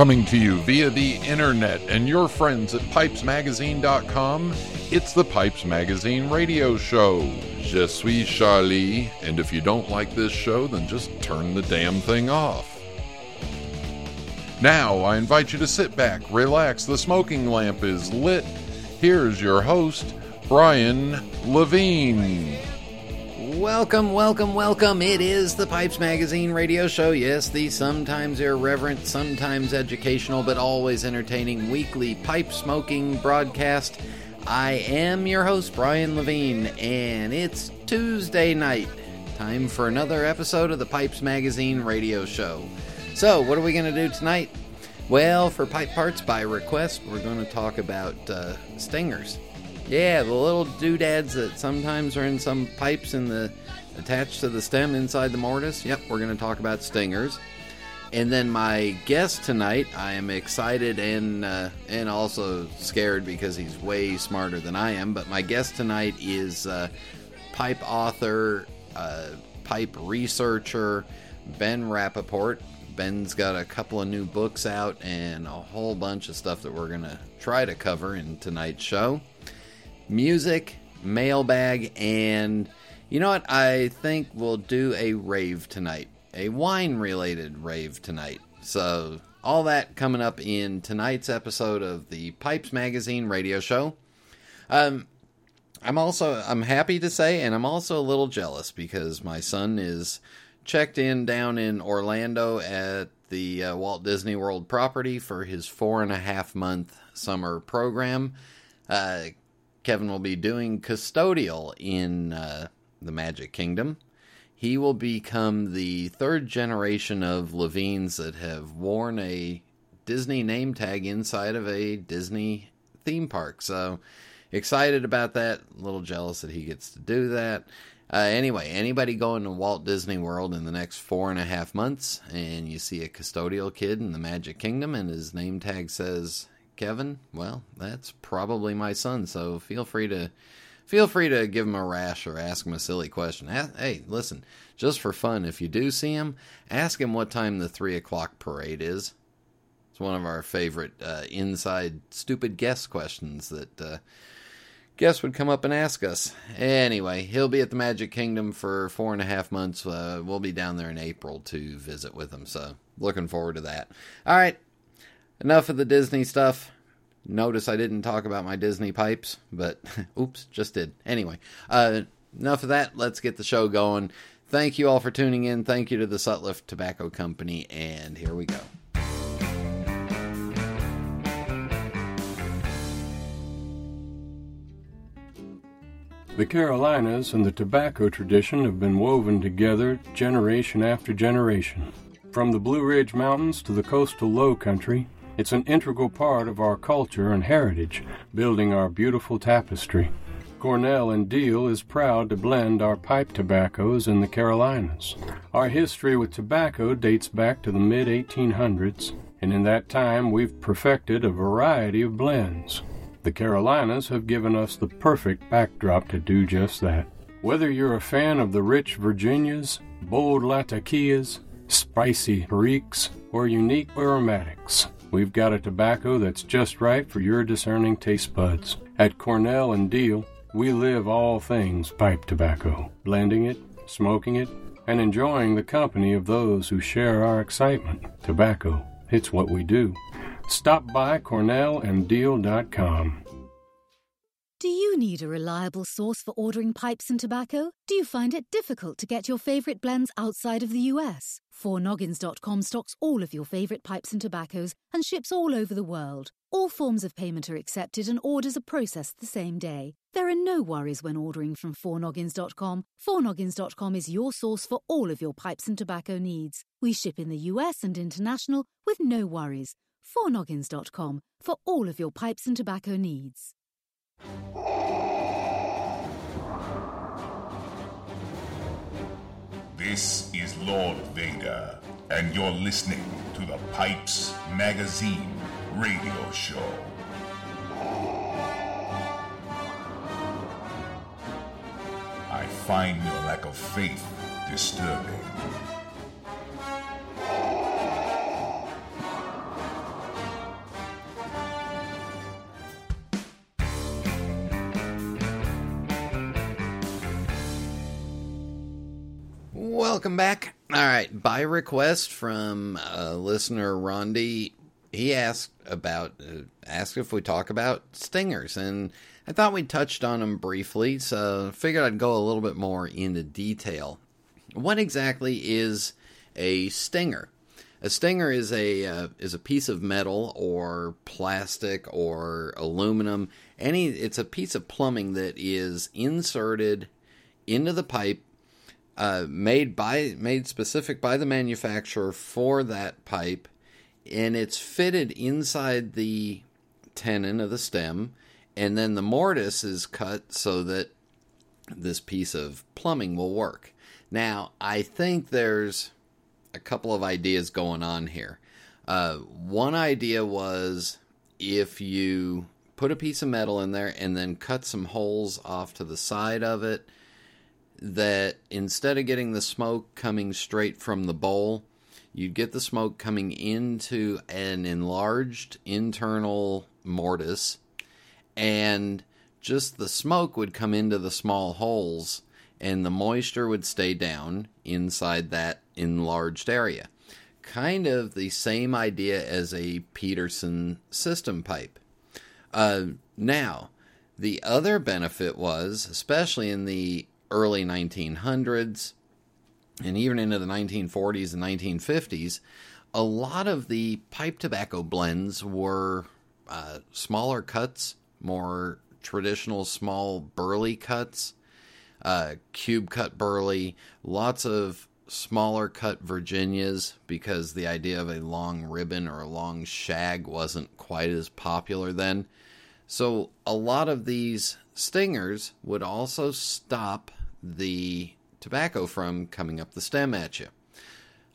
Coming to you via the internet and your friends at pipesmagazine.com, it's the Pipes Magazine radio show. Je suis Charlie, and if you don't like this show, then just turn the damn thing off. Now, I invite you to sit back, relax, the smoking lamp is lit. Here's your host, Brian Levine. Welcome, welcome, welcome. It is the Pipes Magazine radio show. Yes, the sometimes irreverent, sometimes educational, but always entertaining weekly pipe smoking broadcast. I am your host, Brian Levine, and it's Tuesday night. Time for another episode of the Pipes Magazine radio show. So, what are we going to do tonight? Well, for Pipe Parts by request, we're going to talk about uh, stingers. Yeah, the little doodads that sometimes are in some pipes in the attached to the stem inside the mortise. Yep, we're going to talk about stingers. And then my guest tonight, I am excited and uh, and also scared because he's way smarter than I am. But my guest tonight is uh, pipe author, uh, pipe researcher Ben Rapaport. Ben's got a couple of new books out and a whole bunch of stuff that we're going to try to cover in tonight's show music, mailbag, and you know what? I think we'll do a rave tonight, a wine related rave tonight. So, all that coming up in tonight's episode of the Pipes Magazine radio show. Um, I'm also I'm happy to say, and I'm also a little jealous because my son is checked in down in Orlando at the uh, Walt Disney World property for his four and a half month summer program. Uh, Kevin will be doing custodial in uh, the Magic Kingdom. He will become the third generation of Levines that have worn a Disney name tag inside of a Disney theme park. So excited about that. A little jealous that he gets to do that. Uh, anyway, anybody going to Walt Disney World in the next four and a half months and you see a custodial kid in the Magic Kingdom and his name tag says Kevin, well, that's probably my son. So feel free to feel free to give him a rash or ask him a silly question. Hey, listen, just for fun, if you do see him, ask him what time the three o'clock parade is. It's one of our favorite uh, inside stupid guest questions that uh, guests would come up and ask us. Anyway, he'll be at the Magic Kingdom for four and a half months. Uh, we'll be down there in April to visit with him. So looking forward to that. All right, enough of the Disney stuff. Notice I didn't talk about my Disney pipes, but oops, just did. Anyway, uh, enough of that. Let's get the show going. Thank you all for tuning in. Thank you to the Sutliff Tobacco Company, and here we go. The Carolinas and the tobacco tradition have been woven together generation after generation. From the Blue Ridge Mountains to the coastal low country, it's an integral part of our culture and heritage, building our beautiful tapestry. Cornell and Diehl is proud to blend our pipe tobaccos in the Carolinas. Our history with tobacco dates back to the mid 1800s, and in that time we've perfected a variety of blends. The Carolinas have given us the perfect backdrop to do just that. Whether you're a fan of the rich Virginias, bold Latakias, spicy Periques, or unique aromatics, We've got a tobacco that's just right for your discerning taste buds. At Cornell and Diehl, we live all things pipe tobacco, blending it, smoking it, and enjoying the company of those who share our excitement. Tobacco, it's what we do. Stop by cornellanddiehl.com. Do you need a reliable source for ordering pipes and tobacco? Do you find it difficult to get your favorite blends outside of the US? 4noggins.com stocks all of your favorite pipes and tobaccos and ships all over the world. All forms of payment are accepted and orders are processed the same day. There are no worries when ordering from 4noggins.com. 4noggins.com is your source for all of your pipes and tobacco needs. We ship in the US and international with no worries. 4noggins.com for all of your pipes and tobacco needs. This is Lord Vader, and you're listening to the Pipes Magazine radio show. I find your lack of faith disturbing. Welcome back. All right, by request from uh, listener Rondi, he asked about uh, asked if we talk about stingers, and I thought we touched on them briefly, so figured I'd go a little bit more into detail. What exactly is a stinger? A stinger is a uh, is a piece of metal or plastic or aluminum. Any it's a piece of plumbing that is inserted into the pipe uh, made by made specific by the manufacturer for that pipe, and it's fitted inside the tenon of the stem, and then the mortise is cut so that this piece of plumbing will work. Now, I think there's a couple of ideas going on here. Uh, one idea was if you put a piece of metal in there and then cut some holes off to the side of it that instead of getting the smoke coming straight from the bowl, you'd get the smoke coming into an enlarged internal mortise, and just the smoke would come into the small holes, and the moisture would stay down inside that enlarged area. Kind of the same idea as a Peterson system pipe. Uh, now, the other benefit was, especially in the early 1900s and even into the 1940s and 1950s, a lot of the pipe tobacco blends were uh, smaller cuts, more traditional small burley cuts, uh, cube cut burley, lots of smaller cut Virginias because the idea of a long ribbon or a long shag wasn't quite as popular then. So a lot of these stingers would also stop the tobacco from coming up the stem at you.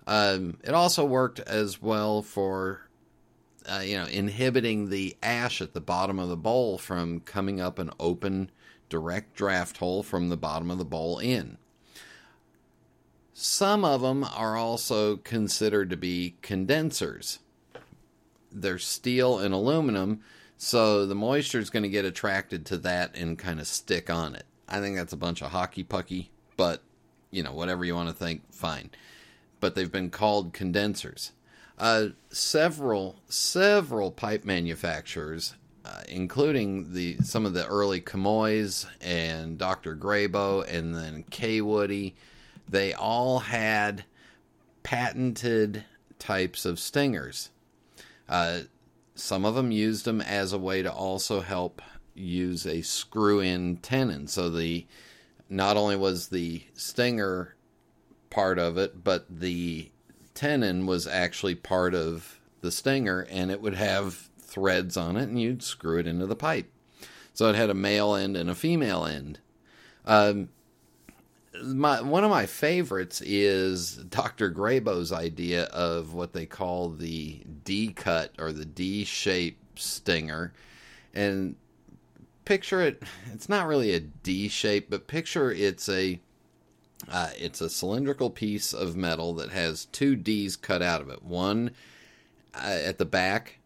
Um, it also worked as well for uh, you know inhibiting the ash at the bottom of the bowl from coming up an open direct draft hole from the bottom of the bowl in. Some of them are also considered to be condensers. They're steel and aluminum, so the moisture is going to get attracted to that and kind of stick on it. I think that's a bunch of hockey pucky, but you know, whatever you want to think, fine. But they've been called condensers. Uh, several several pipe manufacturers, uh, including the some of the early Comoys and Dr. Grabow and then Kaywoodie, they all had patented types of stingers. Uh, some of them used them as a way to also help use a screw in tenon. So the not only was the stinger part of it, but the tenon was actually part of the stinger and it would have threads on it and you'd screw it into the pipe. So it had a male end and a female end. Um, my one of my favorites is Dr. Grabow's idea of what they call the D cut or the D shape stinger. And picture it. It's not really a D shape, but picture it's a uh, it's a cylindrical piece of metal that has two D's cut out of it. One uh, at the back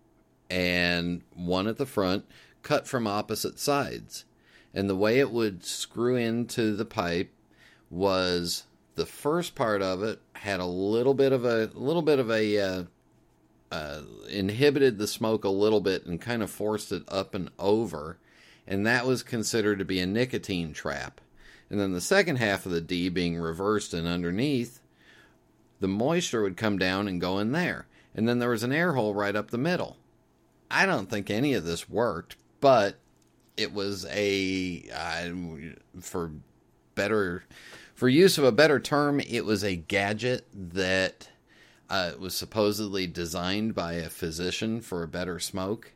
and one at the front, cut from opposite sides. And the way it would screw into the pipe was the first part of it had a little bit of a, little bit of a uh, uh, inhibited the smoke a little bit and kind of forced it up and over and that was considered to be a nicotine trap. And then the second half of the D being reversed and underneath, the moisture would come down and go in there. And then there was an air hole right up the middle. I don't think any of this worked, but it was a uh, for better for use of a better term, it was a gadget that uh, was supposedly designed by a physician for a better smoke.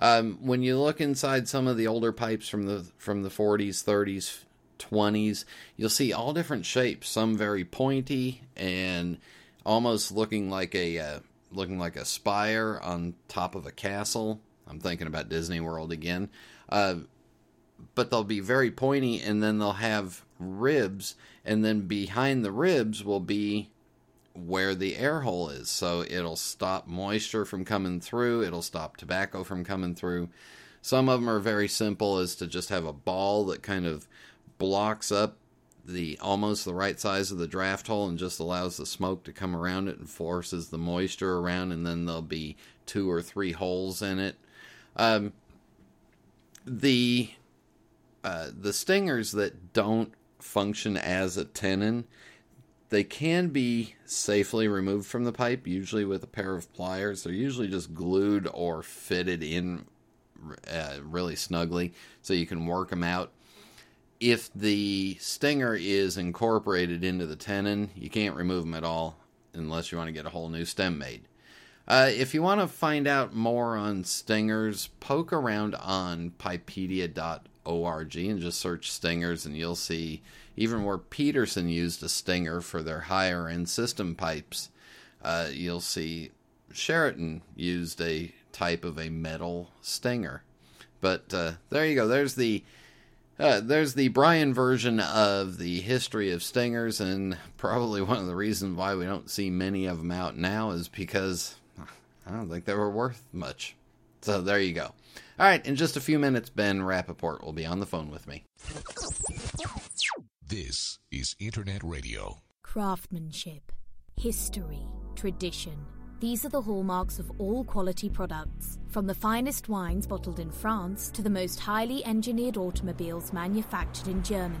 Um, when you look inside some of the older pipes from the from the 40s, 30s, 20s, you'll see all different shapes. Some very pointy and almost looking like a uh, looking like a spire on top of a castle. I'm thinking about Disney World again. Uh, but they'll be very pointy, and then they'll have ribs, and then behind the ribs will be where the air hole is. So it'll stop moisture from coming through, it'll stop tobacco from coming through. Some of them are very simple, as to just have a ball that kind of blocks up the almost the right size of the draft hole and just allows the smoke to come around it and forces the moisture around, and then there'll be two or three holes in it. Um, the uh, the stingers that don't function as a tenon, they can be safely removed from the pipe, usually with a pair of pliers. They're usually just glued or fitted in uh, really snugly so you can work them out. If the stinger is incorporated into the tenon, you can't remove them at all unless you want to get a whole new stem made. Uh, if you want to find out more on stingers, poke around on pipedia.org and just search stingers, and you'll see even where Peterson used a stinger for their higher end system pipes. Uh, you'll see Sheraton used a type of a metal stinger. But uh, there you go. There's the uh, there's the Brian version of the history of stingers, and probably one of the reasons why we don't see many of them out now is because I don't think they were worth much. So there you go. All right, in just a few minutes, Ben Rapaport will be on the phone with me. This is Internet Radio. Craftsmanship, history, tradition. These are the hallmarks of all quality products. From the finest wines bottled in France to the most highly engineered automobiles manufactured in Germany,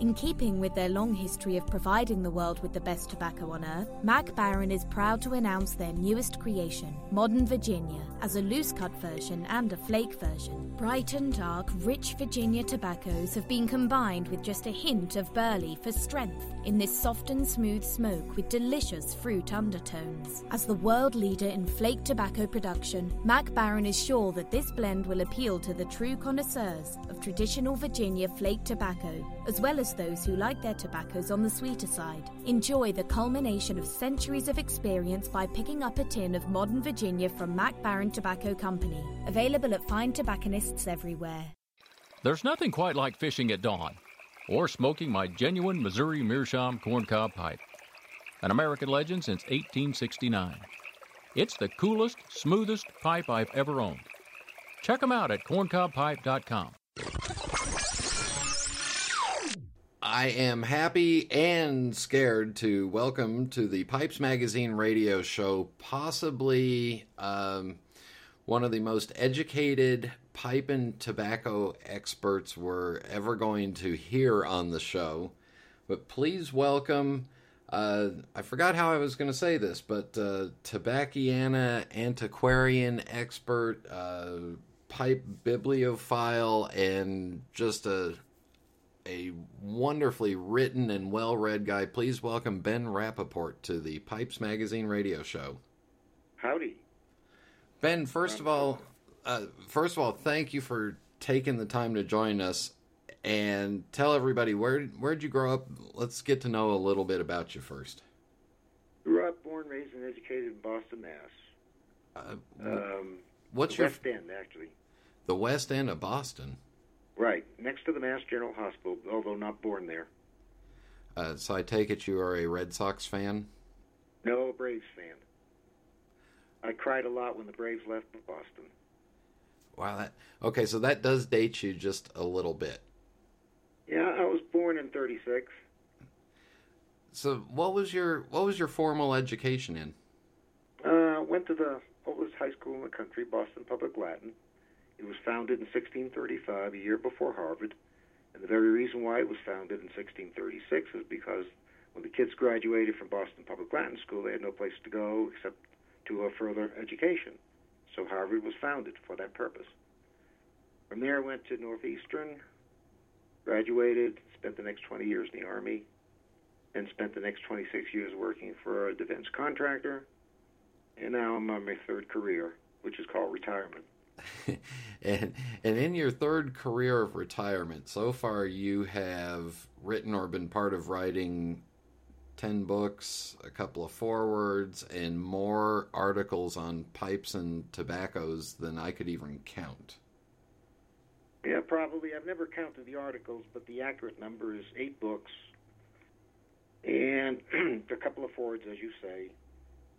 In keeping with their long history of providing the world with the best tobacco on earth, Mac Baren is proud to announce their newest creation, Modern Virginia, as a loose cut version and a flake version. Bright and dark, rich Virginia tobaccos have been combined with just a hint of burley for strength in this soft and smooth smoke with delicious fruit undertones. As the world leader in flake tobacco production, Mac Baren is sure that this blend will appeal to the true connoisseurs of traditional Virginia flake tobacco, as well as those who like their tobaccos on the sweeter side. Enjoy the culmination of centuries of experience by picking up a tin of modern Virginia from Mac Baren Tobacco Company, available at fine tobacconists everywhere. There's nothing quite like fishing at dawn or smoking my genuine Missouri Meerschaum corncob pipe, an American legend since 1869. It's the coolest, smoothest pipe I've ever owned. Check them out at corncobpipe.com. I am happy and scared to welcome to the Pipes Magazine radio show possibly um, one of the most educated pipe and tobacco experts we're ever going to hear on the show. But please welcome, uh, I forgot how I was going to say this, but uh, Tobacciana antiquarian expert, uh, pipe bibliophile, and just a a wonderfully written and well read guy. Please welcome Ben Rapaport to the Pipes Magazine radio show. Howdy. Ben, first of all, uh, first of all, thank you for taking the time to join us and tell everybody where where'd you grow up? Let's get to know a little bit about you first. Grew up, born, raised, and educated in Boston, Mass. Uh, Um, what's your West End, actually. the West End of Boston? Right, next to the Mass General Hospital, although not born there. Uh, so I take it you are a Red Sox fan. No Braves fan. I cried a lot when the Braves left Boston. Wow, that okay. So that does date you just a little bit. Yeah, I was born in '36. So what was your what was your formal education in? Uh, went to the oldest high school in the country, Boston Public Latin. It was founded in 1635, a year before Harvard. And the very reason why it was founded in 1636 is because when the kids graduated from Boston Public Latin School, they had no place to go except to a further education. So Harvard was founded for that purpose. From there, I went to Northeastern, graduated, spent the next 20 years in the Army, and spent the next 26 years working for a defense contractor. And now I'm on my third career, which is called retirement. and and in your third career of retirement, so far you have written or been part of writing 10 books, a couple of forewords, and more articles on pipes and tobaccos than I could even count. Yeah, probably. I've never counted the articles, but the accurate number is eight books and a couple of forwards, as you say,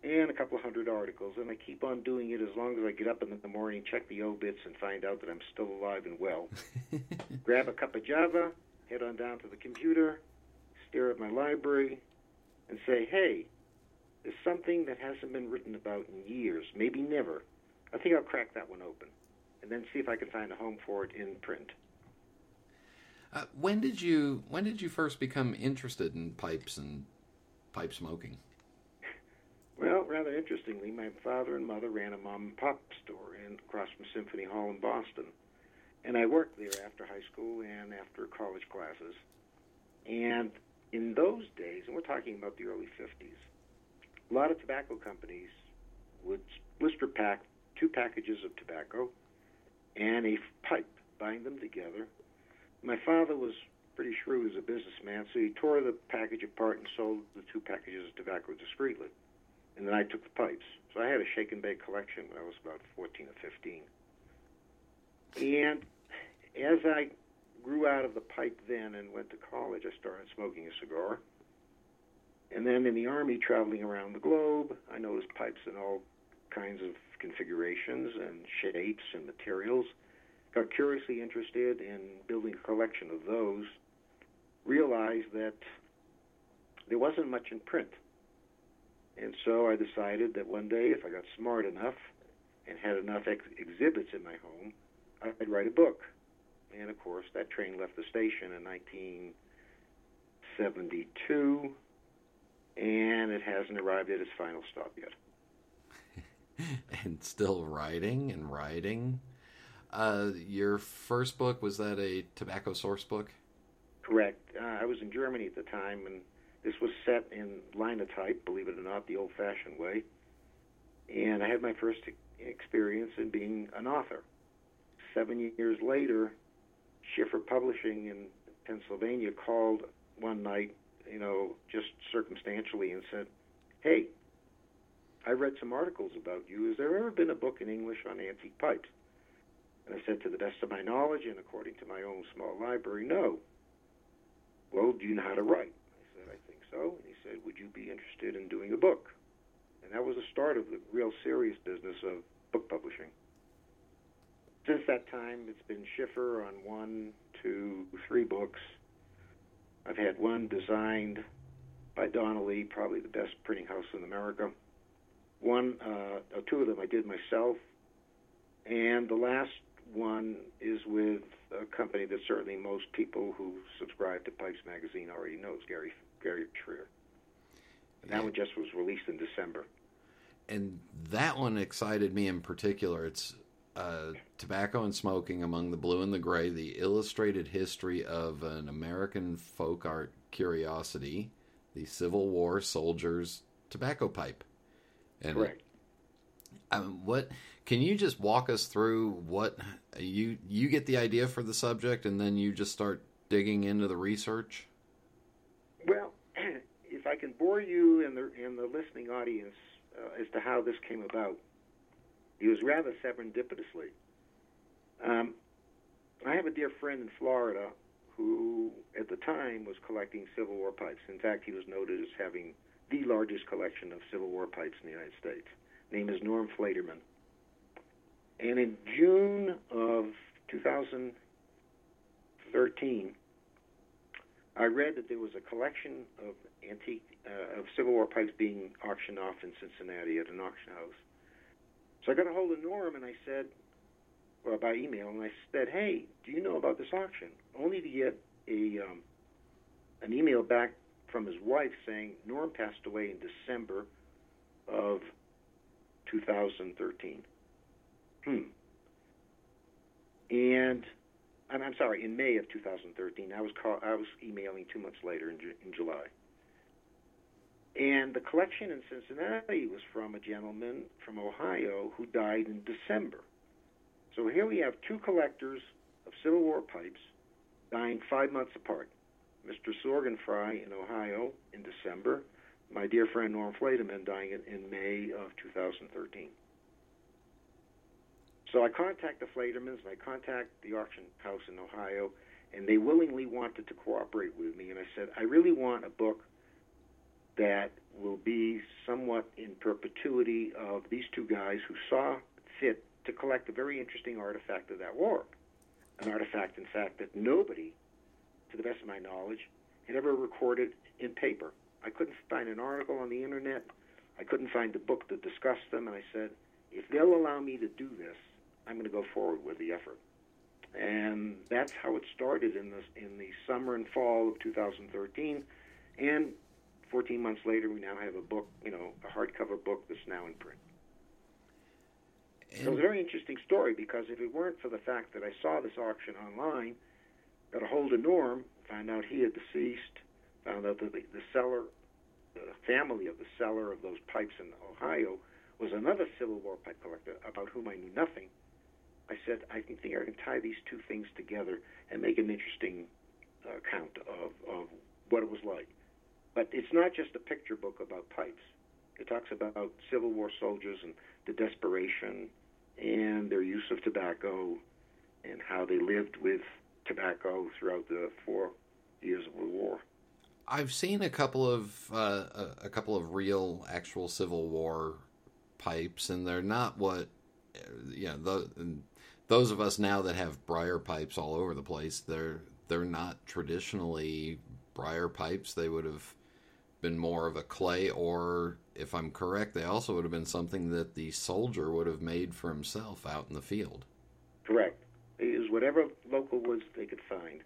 and a couple of hundred articles. And I keep on doing it as long as I get up in the morning, check the obits, and find out that I'm still alive and well. Grab a cup of Java, head on down to the computer, stare at my library, and say, hey, there's something that hasn't been written about in years, maybe never. I think I'll crack that one open, and then see if I can find a home for it in print. Uh, when did you when did you first become interested in pipes and pipe smoking? Well, rather interestingly, my father and mother ran a mom and pop store in across from Symphony Hall in Boston, and I worked there after high school and after college classes. And in those days, and we're talking about the early 50s, a lot of tobacco companies would blister pack two packages of tobacco and a pipe, bind them together. My father was pretty shrewd as a businessman, so he tore the package apart and sold the two packages of tobacco discreetly. And then I took the pipes. So I had a shake and bake collection when I was about 14 or 15. And as I grew out of the pipe then and went to college, I started smoking a cigar. And then in the Army, traveling around the globe, I noticed pipes in all kinds of configurations and shapes and materials. Got curiously interested in building a collection of those. Realized that there wasn't much in print. And so I decided that one day, if I got smart enough and had enough ex- exhibits in my home, I'd write a book. And of course, that train left the station in 1972, and it hasn't arrived at its final stop yet. and still writing and writing. Uh, your first book was that a tobacco source book? Correct. Uh, I was in Germany at the time, and this was set in linotype, believe it or not, the old-fashioned way. And I had my first experience in being an author. Seven years later, Schiffer Publishing in Pennsylvania called one night, you know, just circumstantially and said, Hey, I read some articles about you. Has there ever been a book in English on antique pipes? And I said, To the best of my knowledge and according to my own small library, no. Well, do you know how to write? I said, I think so. And he said, Would you be interested in doing a book? And that was the start of the real serious business of book publishing. Since that time, it's been Schiffer on one, two, three books. I've had one designed by Donnelley, probably the best printing house in America. One, uh, two of them I did myself, and the last one is with a company that certainly most people who subscribe to Pipes Magazine already knows, Gary Gary Trier. And that one just was released in December. And that one excited me in particular. It's uh, Tobacco and Smoking Among the Blue and the Gray, the illustrated history of an American folk art curiosity, the Civil War soldier's tobacco pipe. And Correct. Um, what can you just walk us through what you you get the idea for the subject and then you just start digging into the research? Well, if I can bore you and the and the listening audience uh, as to how this came about, it was rather serendipitously. Um, I have a dear friend in Florida who, at the time, was collecting Civil War pipes. In fact, he was noted as having the largest collection of Civil War pipes in the United States. Name is Norm Flayderman. And in June of 2013, I read that there was a collection of antique uh, of Civil War pipes being auctioned off in Cincinnati at an auction house. So I got a hold of Norm and I said, well, by email, and I said, "Hey, do you know about this auction?" Only to get a um, an email back from his wife saying Norm passed away in December of 2013. Hmm. And I'm, I'm sorry, in May of 2013. I was call, I was emailing two months later in, in July. And the collection in Cincinnati was from a gentleman from Ohio who died in December. So here we have two collectors of Civil War pipes dying five months apart. Mr. Sorgenfrey in Ohio in December, my dear friend Norm Flayderman dying in, May of 2013. So I contact the Flaydermans and I contact the auction house in Ohio, and they willingly wanted to cooperate with me. And I said, I really want a book that will be somewhat in perpetuity of these two guys who saw fit to collect a very interesting artifact of that war. An artifact, in fact, that nobody, to the best of my knowledge, had ever recorded in paper. I couldn't find an article on the internet. I couldn't find a book that discussed them. And I said, if they'll allow me to do this, I'm going to go forward with the effort. And that's how it started in the in the summer and fall of 2013. And 14 months later, we now have a book, you know, a hardcover book that's now in print. It was a very interesting story because if it weren't for the fact that I saw this auction online, got a hold of Norm, found out he had deceased, found out that the, the seller, the family of the seller of those pipes in Ohio, was another Civil War pipe collector about whom I knew nothing. I said, I think I can tie these two things together and make an interesting account of, of what it was like. But it's not just a picture book about pipes. It talks about Civil War soldiers and the desperation and their use of tobacco and how they lived with tobacco throughout the four years of the war. I've seen a couple of uh, a, couple of real, actual Civil War pipes, and they're not what you know. The, those of us now that have briar pipes all over the place, they're they're not traditionally briar pipes. They would have been more of a clay, or if I'm correct, they also would have been something that the soldier would have made for himself out in the field. Correct. Used whatever local woods they could find,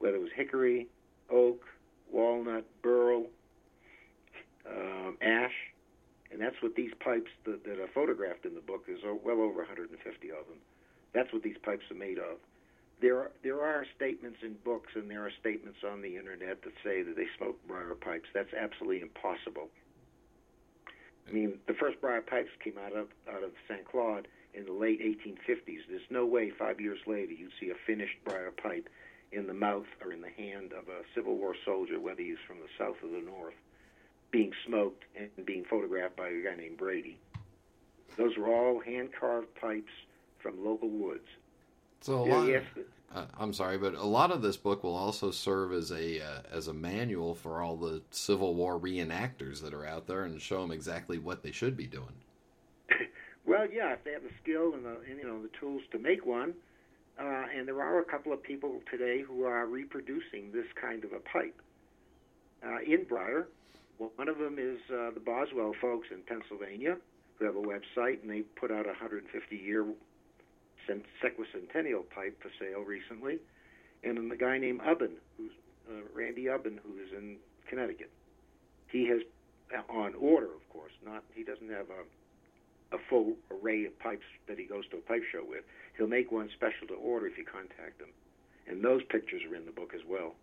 whether it was hickory, oak, walnut, burl, um, ash, and that's what these pipes that, that are photographed in the book is well over 150 of them. That's what these pipes are made of. There are, there are statements in books and there are statements on the internet that say that they smoke briar pipes. That's absolutely impossible. I mean, the first briar pipes came out of out of St. Claude in the late 1850s. There's no way five years later you'd see a finished briar pipe in the mouth or in the hand of a Civil War soldier, whether he's from the south or the north, being smoked and being photographed by a guy named Brady. Those were all hand carved pipes from local woods. So a lot. Yes, uh, I'm sorry, but a lot of this book will also serve as a uh, as a manual for all the Civil War reenactors that are out there and show them exactly what they should be doing. well, yeah, if they have the skill and the and, you know the tools to make one, uh, and there are a couple of people today who are reproducing this kind of a pipe uh, in Briar. One of them is uh, the Boswell folks in Pennsylvania, who have a website, and they put out a 150 year sesquicentennial pipe for sale recently, and then the guy named Ubben, who's uh, Randy Ubben, who is in Connecticut. He has uh, on order, of course. Not he doesn't have a a full array of pipes that he goes to a pipe show with. He'll make one special to order if you contact him, and those pictures are in the book as well.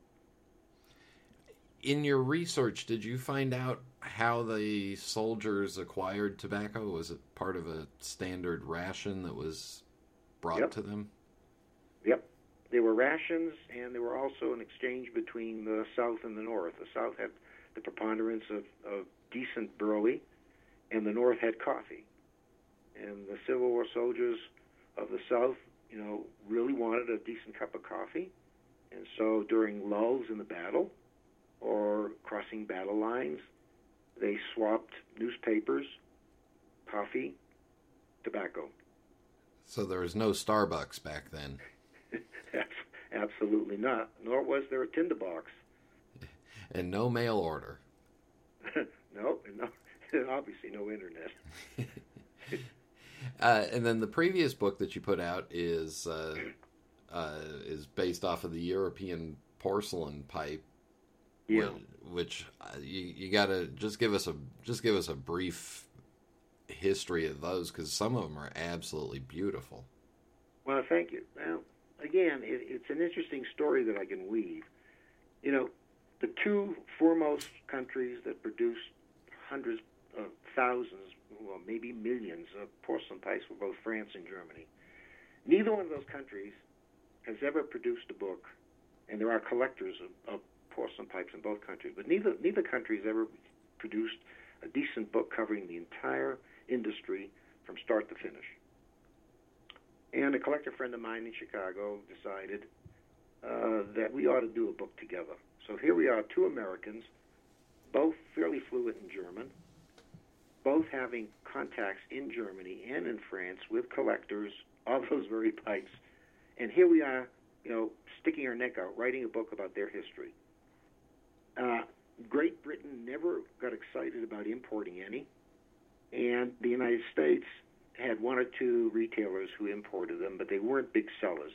In your research, did you find out how the soldiers acquired tobacco? Was it part of a standard ration that was brought yep. to them? Yep. There were rations, and there were also an exchange between the South and the North. The South had the preponderance of, of decent burley, and the North had coffee. And the Civil War soldiers of the South, you know, really wanted a decent cup of coffee. And so during lulls in the battle or crossing battle lines, they swapped newspapers, coffee, tobacco. So there was no Starbucks back then. Absolutely not. Nor was there a tinderbox. And no mail order. no, no, obviously no internet. uh, and then the previous book that you put out is uh, uh, is based off of the European porcelain pipe. Yeah. Which, which uh, you, you got to just give us a just give us a brief history of those because some of them are absolutely beautiful. Well, thank you. Now, again, it, it's an interesting story that I can weave. You know, the two foremost countries that produce hundreds of thousands, well, maybe millions of porcelain pipes were both France and Germany. Neither one of those countries has ever produced a book, and there are collectors of, of porcelain pipes in both countries, but neither neither country has ever produced a decent book covering the entire industry from start to finish. And a collector friend of mine in Chicago decided uh, that we ought to do a book together. So here we are, two Americans, both fairly fluent in German, both having contacts in Germany and in France with collectors of those very pipes. And here we are, you know, sticking our neck out, writing a book about their history. Uh, Great Britain never got excited about importing any, and the United States had one or two retailers who imported them, but they weren't big sellers.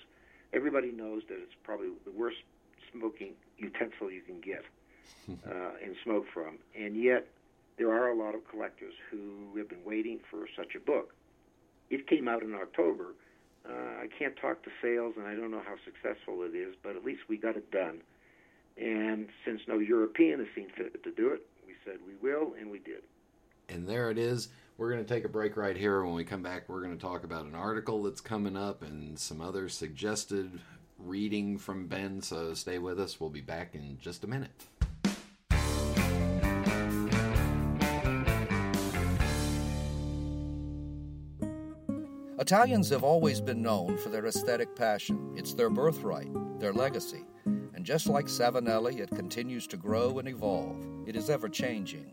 Everybody knows that it's probably the worst smoking utensil you can get uh, and smoke from, and yet there are a lot of collectors who have been waiting for such a book. It came out in October. Uh, I can't talk to sales, and I don't know how successful it is, but at least we got it done. And since no European has seen fit to do it, we said we will, and we did. And there it is. We're going to take a break right here. When we come back, we're going to talk about an article that's coming up and some other suggested reading from Ben. So stay with us. We'll be back in just a minute. Italians have always been known for their aesthetic passion. It's their birthright, their legacy. And just like Savinelli, it continues to grow and evolve. It is ever changing.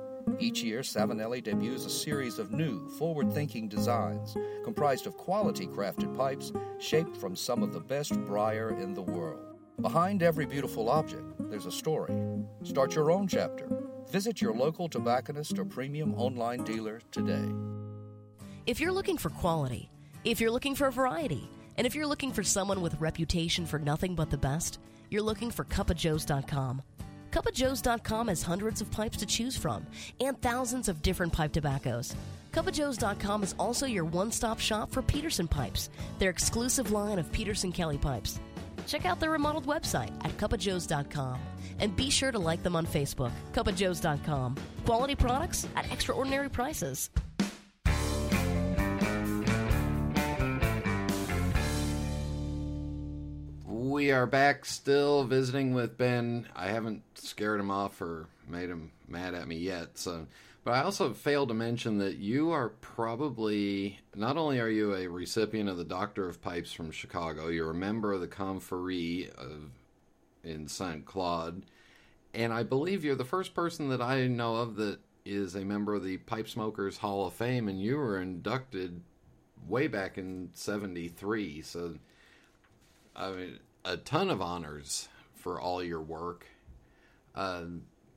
Each year, Savinelli debuts a series of new, forward thinking designs comprised of quality crafted pipes shaped from some of the best briar in the world. Behind every beautiful object, there's a story. Start your own chapter. Visit your local tobacconist or premium online dealer today. If you're looking for quality, if you're looking for variety, and if you're looking for someone with reputation for nothing but the best, you're looking for cupofjoes.com. Cupofjoes.com has hundreds of pipes to choose from and thousands of different pipe tobaccos. Cupofjoes.com is also your one stop shop for Peterson pipes, their exclusive line of Peterson Kelly pipes. Check out their remodeled website at cupofjoes.com and be sure to like them on Facebook. Cupofjoes.com. Quality products at extraordinary prices. We are back still visiting with Ben. I haven't scared him off or made him mad at me yet. So, but I also failed to mention that you are probably not only are you a recipient of the Doctor of Pipes from Chicago, you're a member of the Confrérie of in St. Claude, and I believe you're the first person that I know of that is a member of the Pipe Smokers Hall of Fame, and you were inducted way back in '73. So, I mean, a ton of honors for all your work. Uh,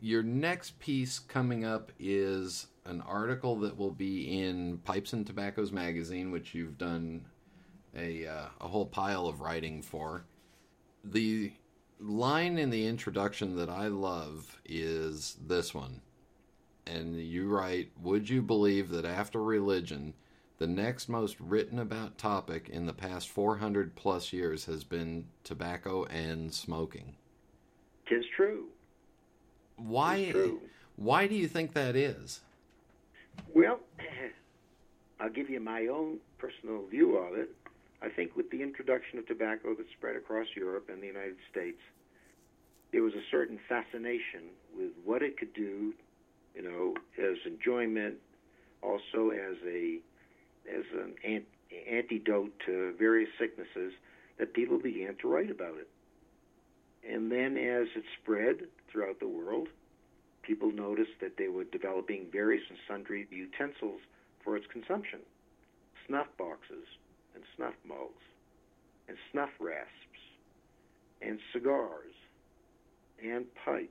your next piece coming up is an article that will be in Pipes and Tobaccos magazine, which you've done a uh, a whole pile of writing for. The line in the introduction that I love is this one. And you write, Would you believe that after religion, the next most written about topic in the past 400 plus years has been tobacco and smoking? Tis true. Why? true. Why do you think that is? Well, I'll give you my own personal view of it. I think with the introduction of tobacco that spread across Europe and the United States, there was a certain fascination with what it could do, you know, as enjoyment, also as a as an ant- antidote to various sicknesses, that people began to write about it. And then as it spread throughout the world, people noticed that they were developing various and sundry utensils for its consumption snuff boxes and snuff mugs and snuff rasps and cigars and pipes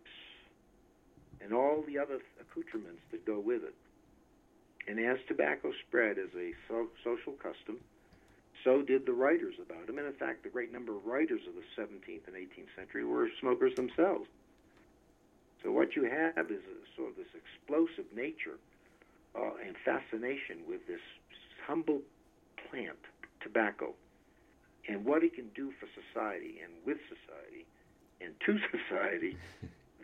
and all the other accoutrements that go with it. And as tobacco spread as a so- social custom, so did the writers about them. And in fact, the great number of writers of the 17th and 18th century were smokers themselves. So what you have is a, sort of this explosive nature uh, and fascination with this humble plant, tobacco, and what it can do for society and with society and to society,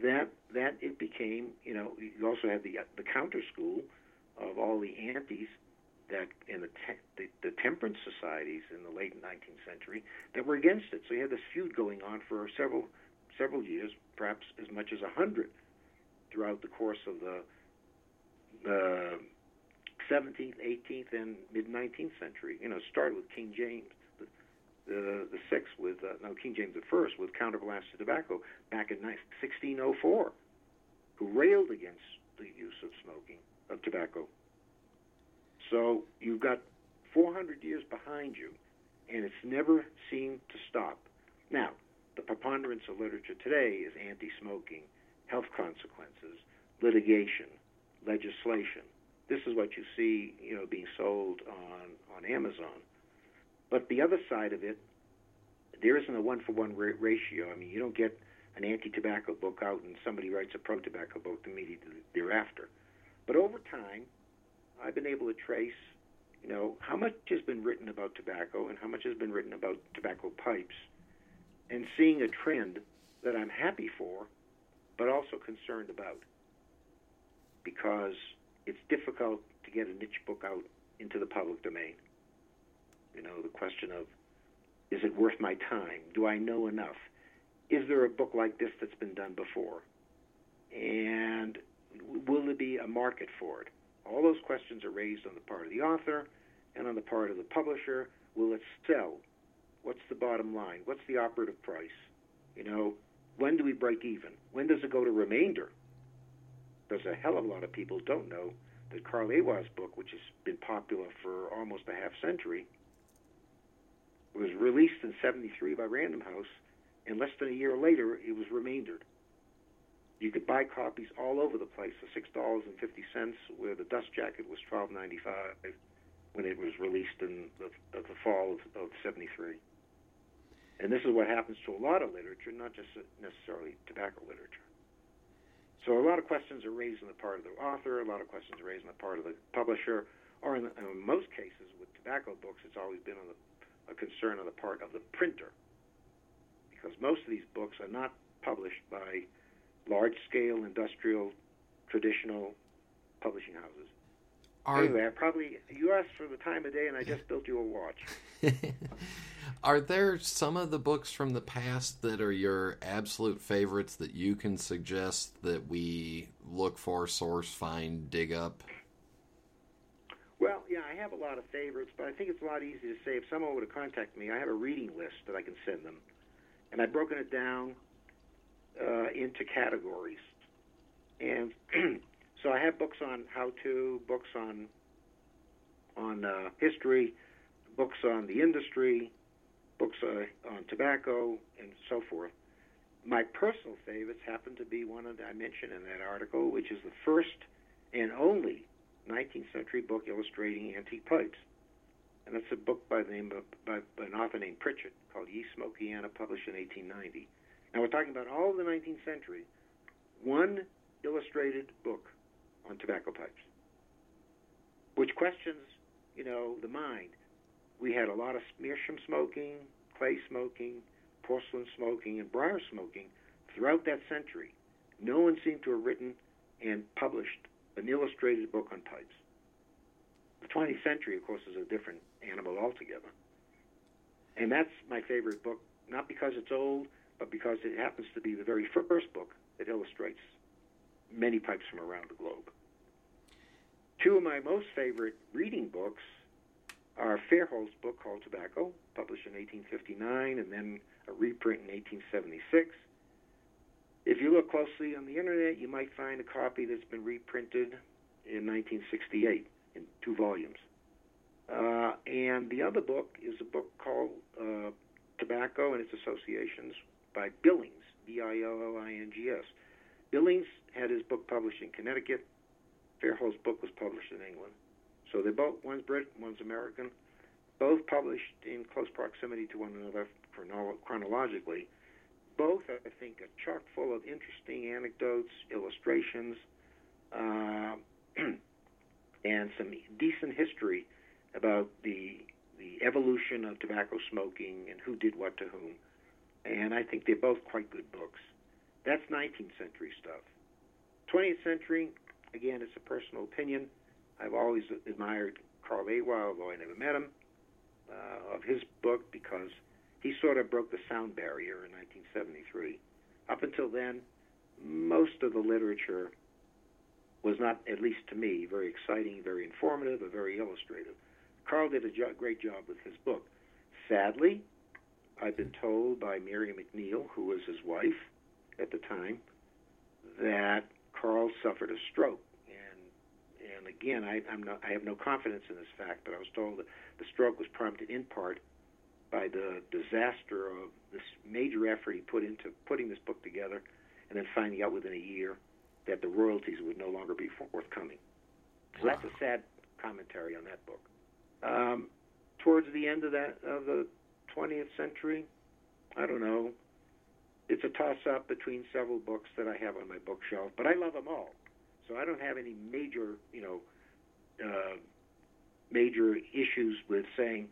that that it became, you know, you also had the the counter school of all the antis that in the, te- the the temperance societies in the late 19th century that were against it. So you had this feud going on for several several years, perhaps as much as a hundred, throughout the course of the the 17th, 18th, and mid 19th century. You know, started with King James the the, sixth with uh, no King James the first with Counterblaste to Tobacco back in 1604, who railed against the use of smoking of tobacco. So you've got 400 years behind you, and it's never seemed to stop. Now, the preponderance of literature today is anti-smoking, health consequences, litigation, legislation. This is what you see, you know, being sold on on Amazon. But the other side of it, there isn't a one-for-one ratio. I mean, you don't get an anti-tobacco book out and somebody writes a pro-tobacco book immediately thereafter. But over time, I've been able to trace, you know, how much has been written about tobacco and how much has been written about tobacco pipes, and seeing a trend that I'm happy for, but also concerned about, because it's difficult to get a niche book out into the public domain. You know, the question of, is it worth my time? Do I know enough? Is there a book like this that's been done before? And will there be a market for it? All those questions are raised on the part of the author and on the part of the publisher. Will it sell? What's the bottom line? What's the operative price? You know, when do we break even? When does it go to remainder? There's a hell of a lot of people don't know that Carl Ehwa's book, which has been popular for almost a half century, was released in 73 by Random House, and less than a year later, it was remaindered. You could buy copies all over the place for six dollars and fifty cents, where the dust jacket was twelve ninety five when it was released in the, the fall of, of '73. And this is what happens to a lot of literature, not just necessarily tobacco literature. So a lot of questions are raised on the part of the author, a lot of questions are raised on the part of the publisher, or in, the, in most cases with tobacco books, it's always been the, a concern on the part of the printer, because most of these books are not published by large-scale industrial traditional publishing houses. Are, anyway, I probably you asked for the time of day, and I just built you a watch. are there some of the books from the past that are your absolute favorites that you can suggest that we look for, source, find, dig up? Well, yeah, I have a lot of favorites, but I think it's a lot easier to say if someone were to contact me, I have a reading list that I can send them, and I've broken it down uh, into categories. And so I have books on how to, books on on uh, history, books on the industry, books uh, on tobacco, and so forth. My personal favorites happen to be one that I mentioned in that article, which is the first and only 19th century book illustrating antique pipes. And that's a book by the name of by, by an author named Pritchett called Ye Smokiana, published in 1890. Now we're talking about all of the 19th century. One illustrated book on tobacco pipes, which questions, you know, the mind. We had a lot of meerschaum smoking, clay smoking, porcelain smoking, and briar smoking throughout that century. No one seemed to have written and published an illustrated book on pipes. The 20th century, of course, is a different animal altogether. And that's my favorite book, not because it's old, but because it happens to be the very first book that illustrates many pipes from around the globe. Two of my most favorite reading books are Fairholt's book called Tobacco, published in 1859, and then a reprint in 1876. If you look closely on the internet, you might find a copy that's been reprinted in 1968 in two volumes. Uh, and the other book is a book called uh, Tobacco and its Associations by Billings, B-I-L-L-I-N-G-S. Billings had his book published in Connecticut. Fairholt's book was published in England. So they're both, one's Brit, one's American, both published in close proximity to one another chronolo- chronologically. Both, I think, are chock full of interesting anecdotes, illustrations, uh, and some decent history about the the evolution of tobacco smoking and who did what to whom. And I think they're both quite good books. That's 19th century stuff. 20th century, again, it's a personal opinion. I've always admired Carl Ehwa, although I never met him, uh, of his book because he sort of broke the sound barrier in 1973. Up until then, most of the literature was not, at least to me, very exciting, very informative, or very illustrative. Carl did a jo- great job with his book. Sadly, I've been told by Mary McNeil, who was his wife at the time, that Carl suffered a stroke. And and again, I, I'm not, I have no confidence in this fact, but I was told that the stroke was prompted in part by the disaster of this major effort he put into putting this book together, and then finding out within a year that the royalties would no longer be forthcoming. So that's a sad commentary on that book. Um, towards the end of that of the 20th century, I don't know. It's a toss-up between several books that I have on my bookshelf, but I love them all. So I don't have any major, you know, uh, major issues with saying,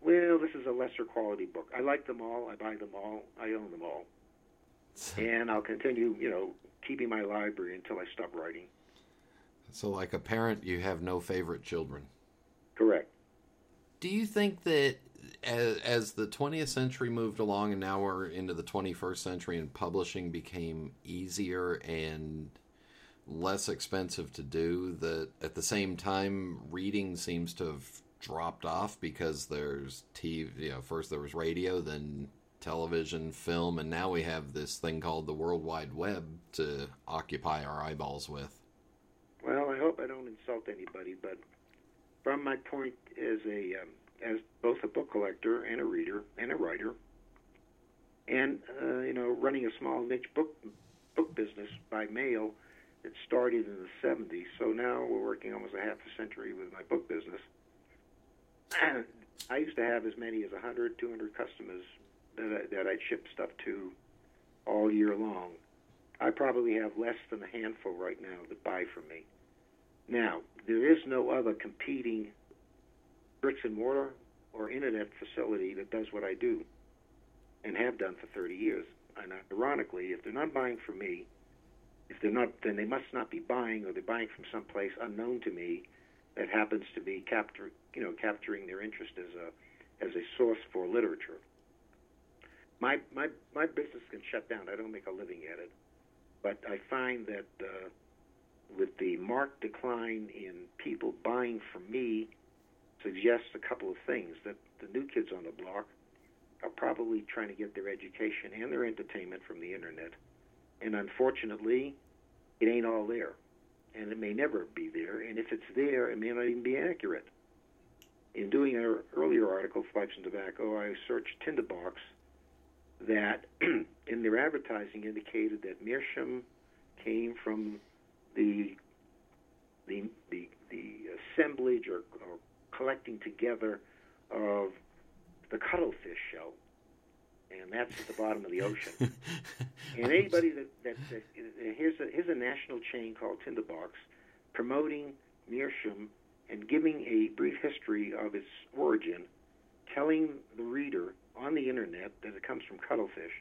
well, this is a lesser quality book. I like them all. I buy them all. I own them all. and I'll continue, you know, keeping my library until I stop writing. So, like a parent, you have no favorite children. Correct. Do you think that as, as the 20th century moved along and now we're into the 21st century and publishing became easier and less expensive to do, that at the same time reading seems to have dropped off because there's TV, you know, first there was radio, then television, film, and now we have this thing called the World Wide Web to occupy our eyeballs with. Well, I hope I don't insult anybody, but from my point as a um, as both a book collector and a reader and a writer, and uh, you know, running a small niche book book business by mail it started in the 70s. So now we're working almost a half a century with my book business. I used to have as many as 100, 200 customers that I, that I'd ship stuff to all year long. I probably have less than a handful right now that buy from me. Now, there is no other competing bricks and mortar or internet facility that does what I do and have done for 30 years. And ironically, if they're not buying from me, if they're not, then they must not be buying, or they're buying from someplace unknown to me that happens to be capture, you know, capturing their interest as a as a source for literature. My my my business can shut down. I don't make a living at it, but I find that uh, with the marked decline in people buying from me, suggests a couple of things that the new kids on the block are probably trying to get their education and their entertainment from the internet and unfortunately, it ain't all there. And it may never be there. And if it's there, it may not even be accurate. In doing an earlier article, Pipes and Tobacco, I searched Tinderbox that in their advertising indicated that meerschaum came from the the the, the assemblage or, or collecting together of the cuttlefish shell and that's at the bottom of the ocean. and anybody that, that, that here's a here's a national chain called Tinderbox promoting meerschaum and giving a brief history of its origin, telling the reader on the internet that it comes from cuttlefish.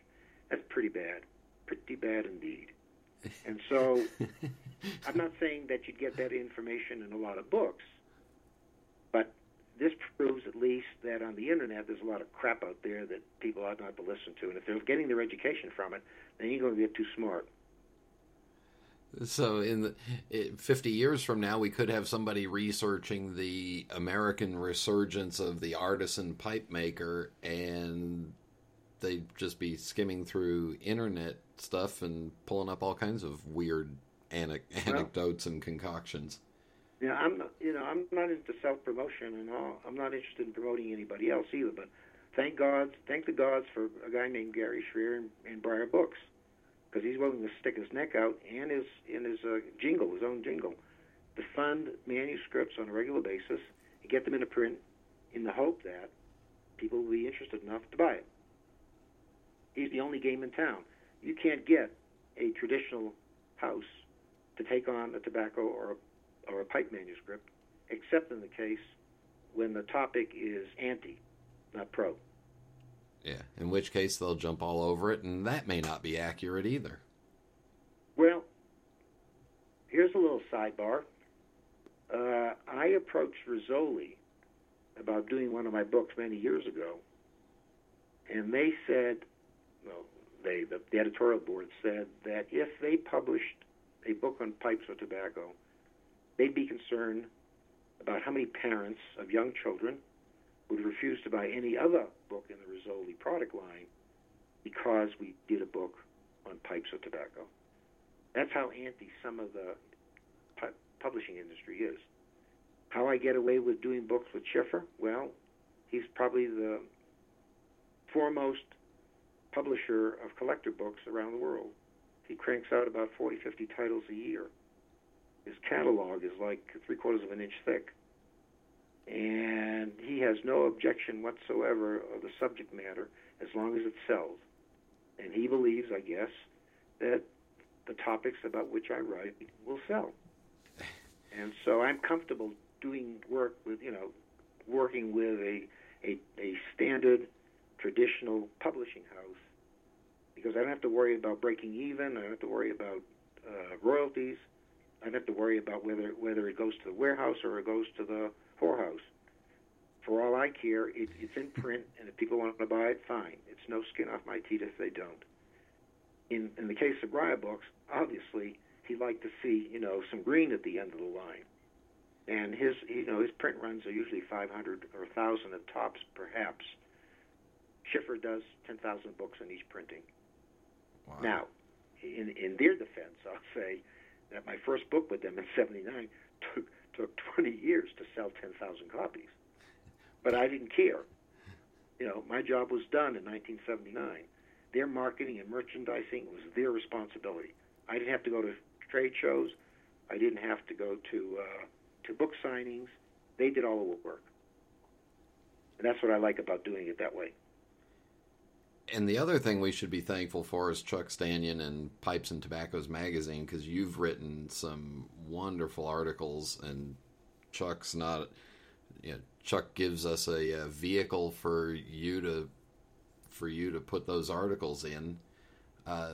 That's pretty bad, pretty bad indeed. And so, I'm not saying that you'd get that information in a lot of books, but this proves at least that on the internet there's a lot of crap out there that people ought not to listen to, and if they're getting their education from it, then you're going to get too smart. So, in the, eh, 50 years from now, we could have somebody researching the American resurgence of the artisan pipe maker, and they'd just be skimming through internet stuff and pulling up all kinds of weird anecdotes well, and concoctions. Yeah, I'm not, you know I'm not into self promotion and all. I'm not interested in promoting anybody else either. But thank God, thank the gods for a guy named Gary Schrier and, and Briar Books, because he's willing to stick his neck out and his in his uh, jingle, his own jingle, to fund manuscripts on a regular basis and get them into print, in the hope that people will be interested enough to buy it. He's the only game in town. You can't get a traditional house to take on a tobacco or a or a pipe manuscript, except in the case when the topic is anti, not pro. Yeah, in which case they'll jump all over it, and that may not be accurate either. Well, here's a little sidebar. Uh, I approached Rizzoli about doing one of my books many years ago, and they said, well, they the, the editorial board said that if they published a book on pipes or tobacco, they'd be concerned about how many parents of young children would refuse to buy any other book in the Rizzoli product line because we did a book on pipes or tobacco. That's how anti some of the pu- publishing industry is. How I get away with doing books with Schiffer? Well, he's probably the foremost publisher of collector books around the world. He cranks out about 40, 50 titles a year. His catalog is like three quarters of an inch thick. And he has no objection whatsoever of the subject matter as long as it sells. And he believes, I guess, that the topics about which I write will sell. And so I'm comfortable doing work with, you know, working with a, a, a standard traditional publishing house because I don't have to worry about breaking even. I don't have to worry about uh, royalties. I don't have to worry about whether whether it goes to the warehouse or it goes to the whorehouse. For all I care, it, it's in print, and if people want to buy it, fine. It's no skin off my teeth if they don't. In in the case of Briar Books, obviously he'd like to see you know some green at the end of the line, and his you know his print runs are usually 500 or 1,000 at tops, perhaps. Schiffer does 10,000 books in each printing. Wow. Now, in in their defense, I'll say that my first book with them in '79 took took 20 years to sell 10,000 copies, but I didn't care. You know, my job was done in 1979. Their marketing and merchandising was their responsibility. I didn't have to go to trade shows. I didn't have to go to uh, to book signings. They did all the work, and that's what I like about doing it that way. And the other thing we should be thankful for is Chuck Stanion and Pipes and Tobaccos magazine because you've written some wonderful articles, and Chuck's not. You know, Chuck gives us a, a vehicle for you to for you to put those articles in. Uh,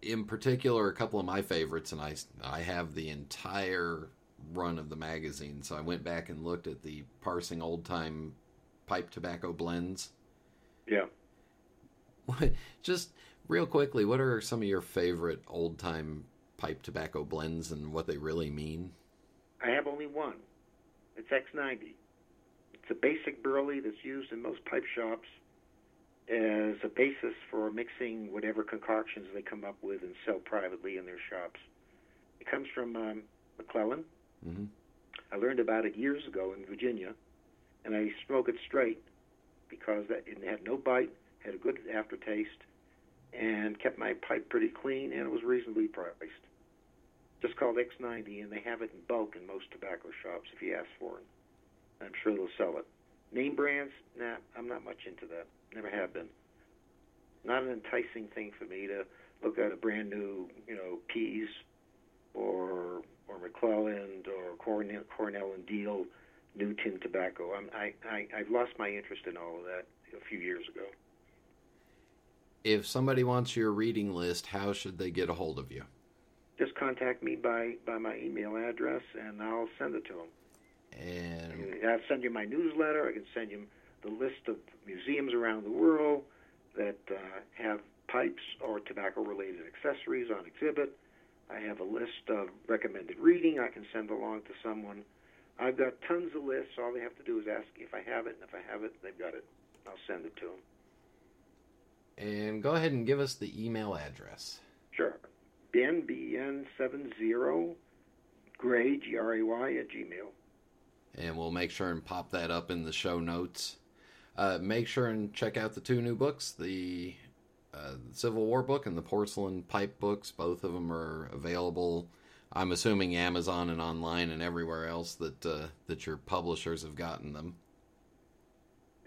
in particular, a couple of my favorites, and I I have the entire run of the magazine, so I went back and looked at the parsing old time pipe tobacco blends. Yeah. Just real quickly, what are some of your favorite old time pipe tobacco blends and what they really mean? I have only one. It's X90. It's a basic burley that's used in most pipe shops as a basis for mixing whatever concoctions they come up with and sell privately in their shops. It comes from um, McClelland. Mm-hmm. I learned about it years ago in Virginia, and I smoke it straight because that it had no bite, had a good aftertaste, and kept my pipe pretty clean, and it was reasonably priced. Just called X90, and they have it in bulk in most tobacco shops if you ask for it. I'm sure they'll sell it. Name brands? Nah, I'm not much into that. Never have been. Not an enticing thing for me to look at a brand new, you know, Pease or or McClelland or Cornell, Cornell and Diehl new tin tobacco. I'm, I, I I've lost my interest in all of that a few years ago. If somebody wants your reading list, how should they get a hold of you? Just contact me by by my email address, and I'll send it to them. And I'll send you my newsletter. I can send you the list of museums around the world that uh, have pipes or tobacco-related accessories on exhibit. I have a list of recommended reading I can send along to someone. I've got tons of lists. All they have to do is ask if I have it, and if I have it, they've got it. I'll send it to them. And go ahead and give us the email address. Sure. BNBN70 Gray, G R A Y, at Gmail. and we'll make sure and pop that up in the show notes. Uh, make sure and check out the two new books, the uh, Civil War book and the Porcelain Pipe books. Both of them are available. I'm assuming Amazon and online and everywhere else that uh, that your publishers have gotten them.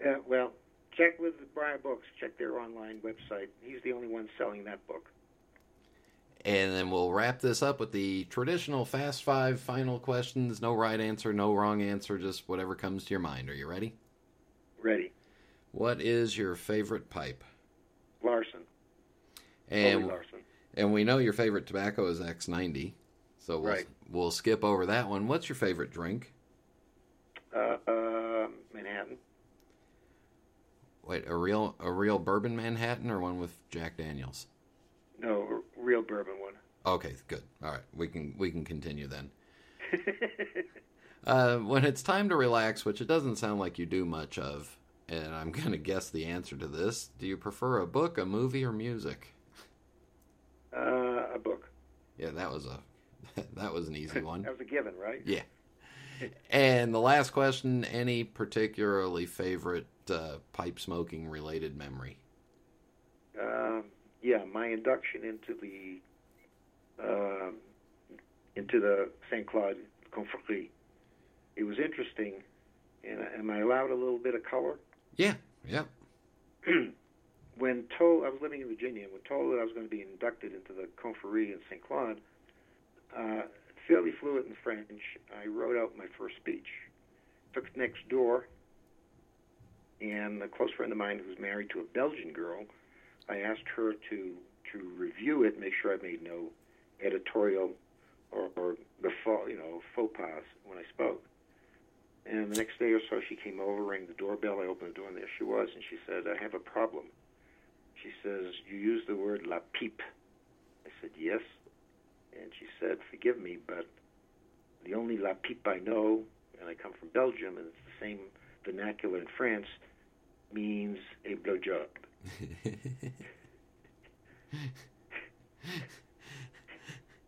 Uh, well, check with Briar Books. Check their online website. He's the only one selling that book. And then we'll wrap this up with the traditional Fast Five final questions. No right answer, no wrong answer, just whatever comes to your mind. Are you ready? Ready. What is your favorite pipe? Larson. And Larson. and we know your favorite tobacco is X90, so we'll, Right. we'll skip over that one. What's your favorite drink? Uh, uh, Manhattan. Wait, a real a real bourbon Manhattan or one with Jack Daniels? No, real bourbon one. Okay, good. All right, we can we can continue then. uh, when it's time to relax, which it doesn't sound like you do much of, and I'm going to guess the answer to this. Do you prefer a book, a movie, or music? Uh, a book. Yeah, that was a that was an easy one. That was a given, right? Yeah. And the last question: Any particularly favorite uh, pipe smoking related memory? Um, yeah, my induction into the um into the Saint Claude Confrérie. It was interesting. And am I allowed a little bit of color? Yeah, yeah. when told I was living in Virginia, and when told that I was going to be inducted into the Confrérie in St. Claude, uh, fairly fluent in French, I wrote out my first speech. Took it next door, and a close friend of mine who's married to a Belgian girl, I asked her to to review it, make sure I made no editorial or, or guffaw, you know, faux pas when I spoke. And the next day or so, she came over, rang the doorbell. I opened the door, and there she was. And she said, "I have a problem." She says, "You used the word la pipe." I said, "Yes." And she said, "Forgive me, but the only la pipe I know, and I come from Belgium, and it's the same vernacular in France, means a blowjob."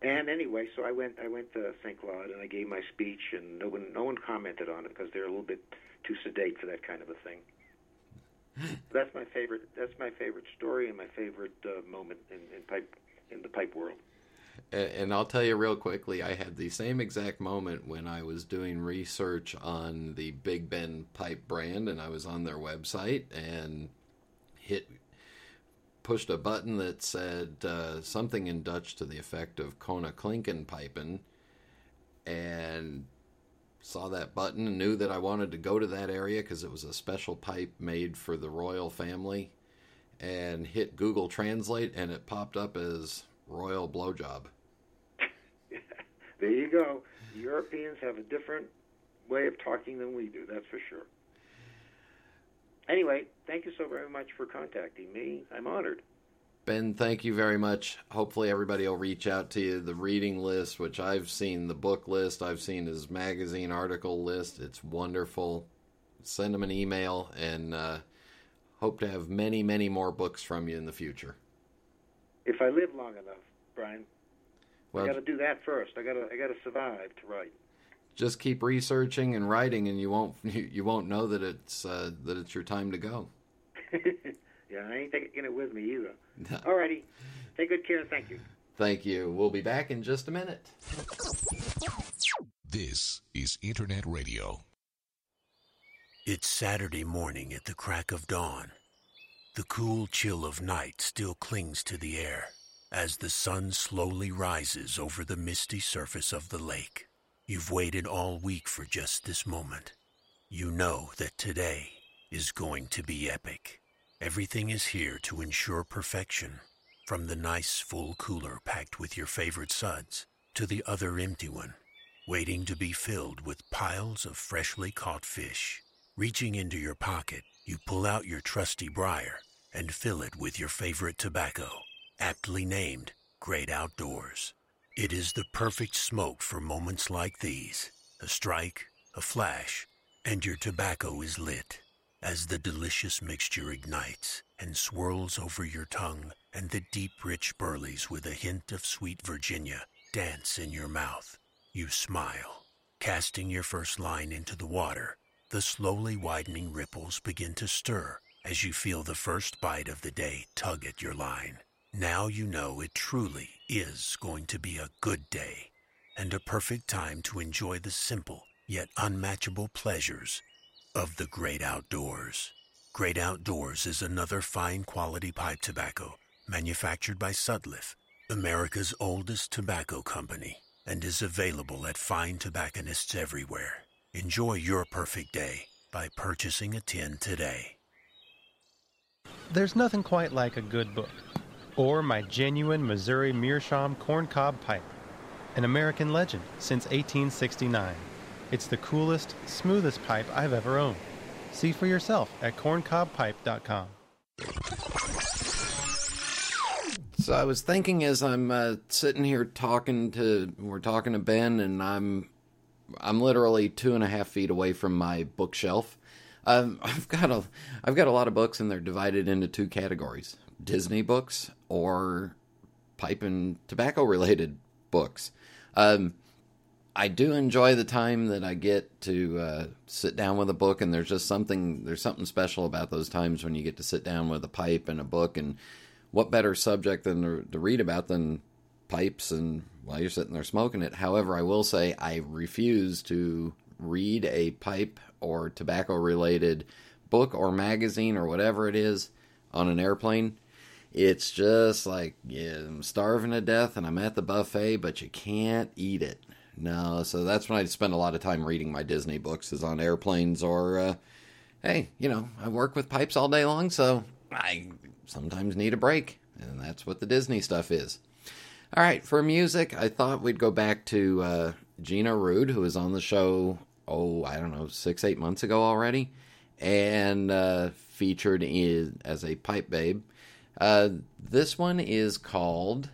And anyway, so I went I went to St. Claude and I gave my speech, and no one no one commented on it because they're a little bit too sedate for that kind of a thing. that's my favorite. That's my favorite story and my favorite uh, moment in, in pipe in the pipe world. And I'll tell you real quickly, I had the same exact moment when I was doing research on the Big Ben pipe brand, and I was on their website and hit pushed a button that said uh, something in Dutch to the effect of Kona Klinken Pipen, and saw that button and knew that I wanted to go to that area because it was a special pipe made for the royal family, and hit Google Translate, and it popped up as royal blowjob. There you go. The Europeans have a different way of talking than we do. That's for sure. Anyway, thank you so very much for contacting me. I'm honored. Ben, thank you very much. Hopefully, everybody will reach out to you. The reading list, which I've seen, the book list, I've seen his magazine article list. It's wonderful. Send him an email and uh, hope to have many, many more books from you in the future. If I live long enough, Brian, Well, I got to do that first. I got to I got to survive to write. just keep researching and writing, and you won't you, you won't know that it's uh, that it's your time to go. yeah, I ain't taking it with me either. Alrighty, take good care thank you. Thank you. We'll be back in just a minute. This is Internet Radio. It's Saturday morning at the crack of dawn. The cool chill of night still clings to the air as the sun slowly rises over the misty surface of the lake. You've waited all week for just this moment. You know that today is going to be epic. Everything is here to ensure perfection, from the nice full cooler packed with your favorite suds to the other empty one, waiting to be filled with piles of freshly caught fish. Reaching into your pocket, you pull out your trusty briar and fill it with your favorite tobacco, aptly named Great Outdoors. It is the perfect smoke for moments like these. A strike, a flash, and your tobacco is lit as the delicious mixture ignites and swirls over your tongue and the deep rich burleys with a hint of sweet Virginia dance in your mouth. You smile, casting your first line into the water. The slowly widening ripples begin to stir as you feel the first bite of the day tug at your line. Now you know it truly is going to be a good day and a perfect time to enjoy the simple yet unmatchable pleasures of the great outdoors. Great Outdoors is another fine quality pipe tobacco manufactured by Sutliff America's oldest tobacco company, and is available at fine tobacconists everywhere. Enjoy your perfect day by purchasing a tin today. There's nothing quite like a good book, or my genuine Missouri Meerschaum corncob pipe, an American legend since 1869. It's the coolest, smoothest pipe I've ever owned. See for yourself at corncobpipe.com. So I was thinking as I'm uh, sitting here talking to, we're talking to Ben, and I'm, I'm literally two and a half feet away from my bookshelf. Um, I've got a, I've got a lot of books, and they're divided into two categories: Disney books or pipe and tobacco related books. Um, I do enjoy the time that I get to uh, sit down with a book, and there's just something there's something special about those times when you get to sit down with a pipe and a book, and what better subject than to, to read about than pipes and while you're sitting there smoking it. However, I will say I refuse to read a pipe or tobacco related book or magazine or whatever it is on an airplane. It's just like yeah, I'm starving to death and I'm at the buffet, but you can't eat it. No, so that's when I spend a lot of time reading my Disney books, is on airplanes or, uh, hey, you know, I work with pipes all day long, so I sometimes need a break, and that's what the Disney stuff is. All right, for music, I thought we'd go back to uh, Gina Rude, who was on the show, oh, I don't know, six, eight months ago already, and uh, featured in, as a pipe babe. Uh, this one is called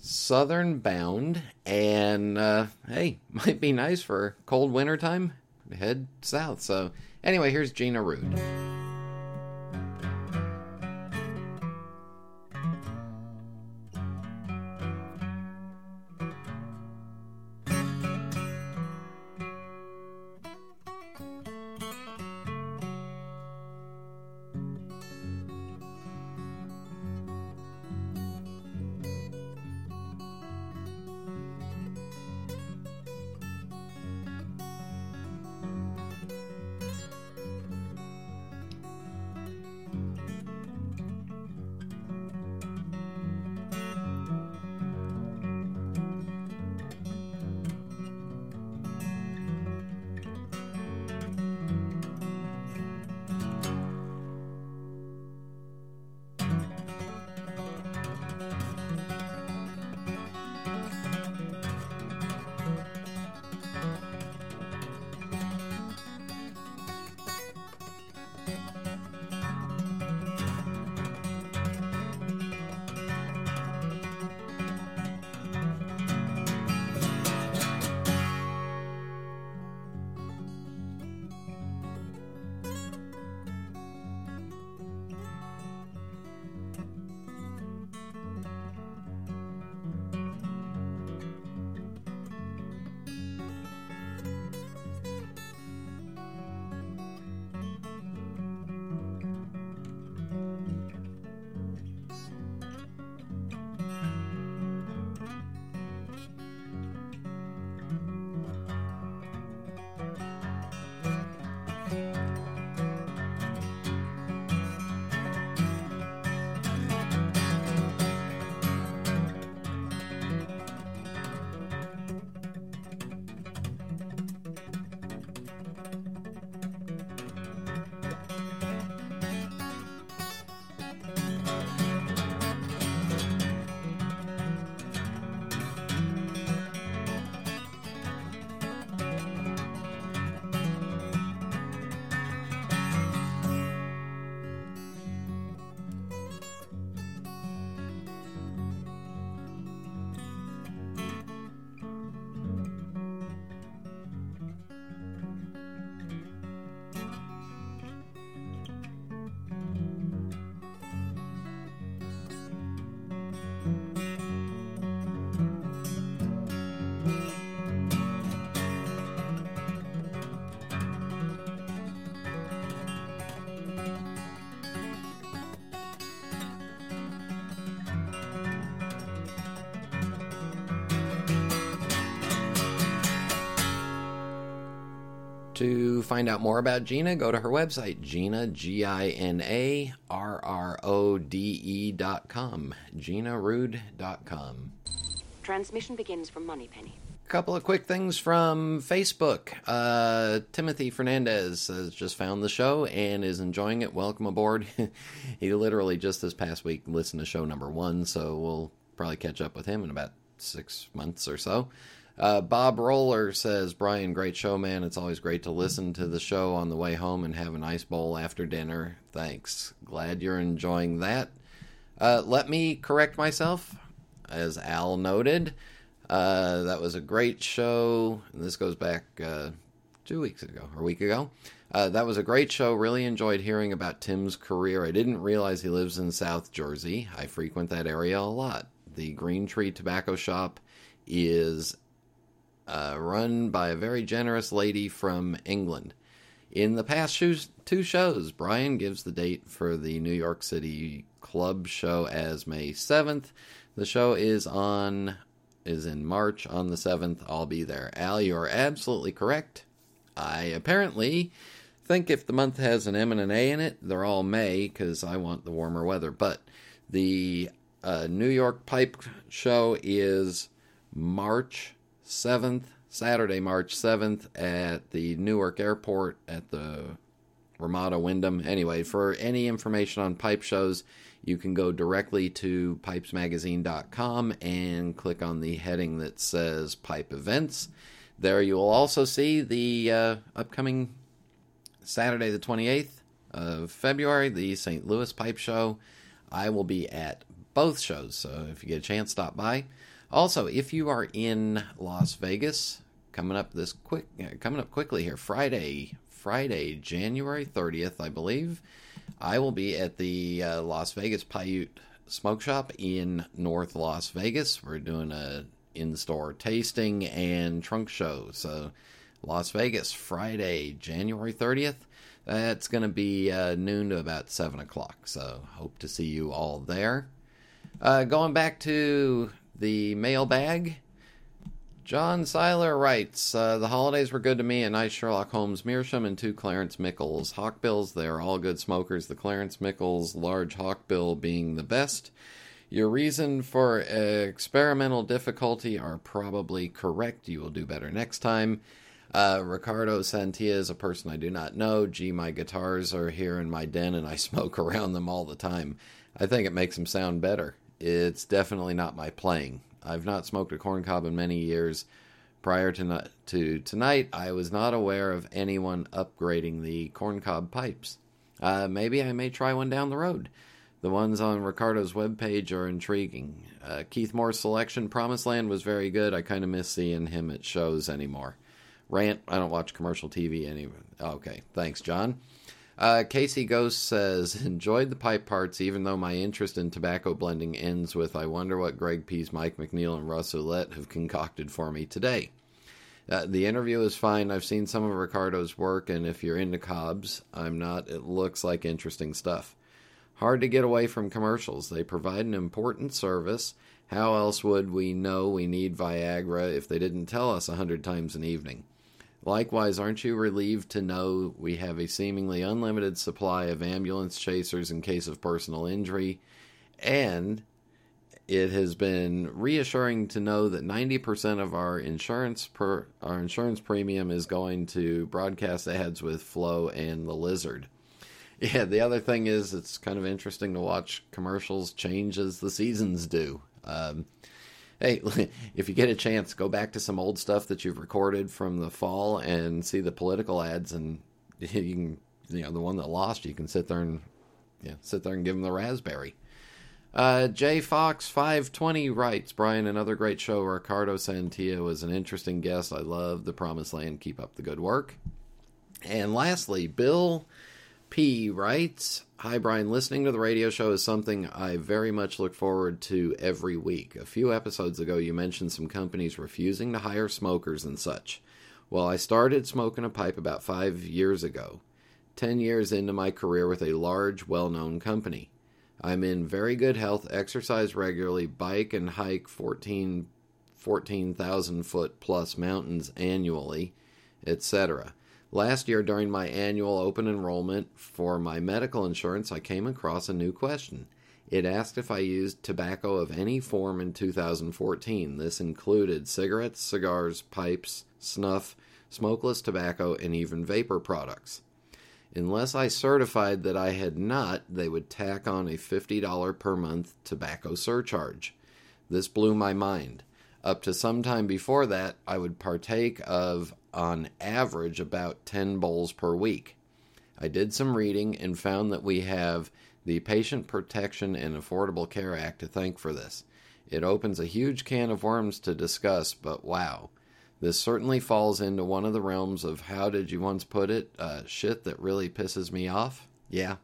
Southern Bound, and uh, hey, might be nice for cold winter time. Head south. So, anyway, here's Gina Rude. To find out more about Gina, go to her website, Gina, G I N A R R O D E dot com. dot com. Transmission begins from Moneypenny. A couple of quick things from Facebook. Uh, Timothy Fernandez has just found the show and is enjoying it. Welcome aboard. he literally just this past week listened to show number one, so we'll probably catch up with him in about six months or so. Uh, Bob Roller says, Brian, great show, man. It's always great to listen to the show on the way home and have a nice bowl after dinner. Thanks. Glad you're enjoying that. Uh, let me correct myself. As Al noted, uh, that was a great show. And this goes back uh, two weeks ago or a week ago. Uh, that was a great show. Really enjoyed hearing about Tim's career. I didn't realize he lives in South Jersey. I frequent that area a lot. The Green Tree Tobacco Shop is uh, run by a very generous lady from England. In the past two shows, Brian gives the date for the New York City Club show as May 7th. The show is on is in March on the 7th. I'll be there. Al, you are absolutely correct. I apparently think if the month has an M and an A in it, they're all May because I want the warmer weather. But the uh, New York Pipe Show is March 7th, Saturday, March 7th at the Newark Airport at the Ramada Wyndham. Anyway, for any information on pipe shows, you can go directly to pipesmagazine.com and click on the heading that says Pipe Events. There you will also see the uh, upcoming Saturday, the 28th of February, the St. Louis Pipe Show. I will be at both shows, so if you get a chance, stop by. Also, if you are in Las Vegas, coming up this quick, uh, coming up quickly here, Friday, Friday, January 30th, I believe. I will be at the uh, Las Vegas Paiute Smoke Shop in North Las Vegas. We're doing a in-store tasting and trunk show. So, Las Vegas, Friday, January 30th. That's going to be uh, noon to about 7 o'clock. So, hope to see you all there. Uh, going back to the mailbag. John Seiler writes, uh, The holidays were good to me. A nice Sherlock Holmes Meerschaum and two Clarence Mickles Hawkbills. They are all good smokers. The Clarence Mickles large Hawkbill being the best. Your reason for experimental difficulty are probably correct. You will do better next time. Uh, Ricardo Santia is a person I do not know. Gee, my guitars are here in my den and I smoke around them all the time. I think it makes them sound better. It's definitely not my playing. I've not smoked a corncob in many years. Prior to, to tonight, I was not aware of anyone upgrading the corncob pipes. Uh, maybe I may try one down the road. The ones on Ricardo's webpage are intriguing. Uh, Keith Moore's selection, Promised Land, was very good. I kind of miss seeing him at shows anymore. Rant, I don't watch commercial TV anymore. Okay, thanks, John. Uh, Casey Ghost says, enjoyed the pipe parts, even though my interest in tobacco blending ends with, I wonder what Greg Pease, Mike McNiel, and Russ Ouellette have concocted for me today. Uh, the interview is fine. I've seen some of Ricardo's work, and if you're into cobs, I'm not. It looks like interesting stuff. Hard to get away from commercials. They provide an important service. How else would we know we need Viagra if they didn't tell us a hundred times an evening? Likewise, aren't you relieved to know we have a seemingly unlimited supply of ambulance chasers in case of personal injury? And it has been reassuring to know that 90% of our insurance per our insurance premium is going to broadcast ads with Flo and the Lizard. Yeah, the other thing is it's kind of interesting to watch commercials change as the seasons do. Um, hey, if you get a chance, go back to some old stuff that you've recorded from the fall and see the political ads, and you can, you know, the one that lost, you can sit there and, yeah, sit there and give them the raspberry. Uh, J Fox 520 writes, Brian, another great show. Ricardo Santia was an interesting guest. I love the Promised Land. Keep up the good work. And lastly, Bill P writes, Hi, Brian. Listening to the radio show is something I very much look forward to every week. A few episodes ago, you mentioned some companies refusing to hire smokers and such. Well, I started smoking a pipe about five years ago, 10 years into my career with a large, well known company. I'm in very good health, exercise regularly, bike and hike 14 14,000 foot plus mountains annually, etc. Last year, during my annual open enrollment for my medical insurance, I came across a new question. It asked if I used tobacco of any form in 2014. This included cigarettes, cigars, pipes, snuff, smokeless tobacco, and even vapor products. Unless I certified that I had not, they would tack on a $50 per month tobacco surcharge. This blew my mind. Up to some time before that, I would partake of, on average, about 10 bowls per week. I did some reading and found that we have the Patient Protection and Affordable Care Act to thank for this. It opens a huge can of worms to discuss, but wow. This certainly falls into one of the realms of how did you once put it? Uh, shit that really pisses me off. Yeah.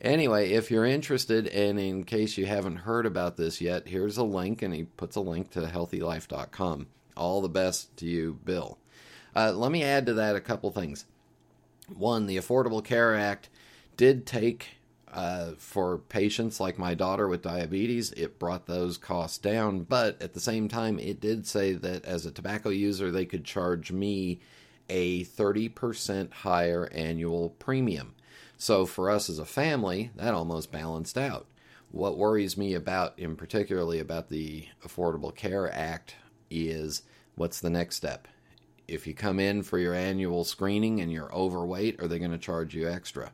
Anyway, if you're interested, and in case you haven't heard about this yet, here's a link, and he puts a link to healthylife.com. All the best to you, Bill. Uh, let me add to that a couple things. One, the Affordable Care Act did take uh, for patients like my daughter with diabetes, it brought those costs down. But at the same time, it did say that as a tobacco user, they could charge me a 30% higher annual premium. So for us as a family, that almost balanced out. What worries me about, in particularly about the Affordable Care Act, is what's the next step? If you come in for your annual screening and you're overweight, are they going to charge you extra?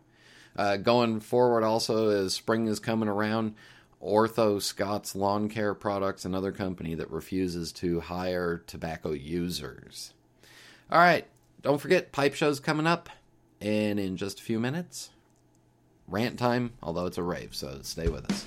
Uh, going forward, also, as spring is coming around, Ortho Scott's Lawn Care Products, another company that refuses to hire tobacco users. All right, don't forget, Pipe Show's coming up, and in just a few minutes, rant time, although it's a rave, so stay with us.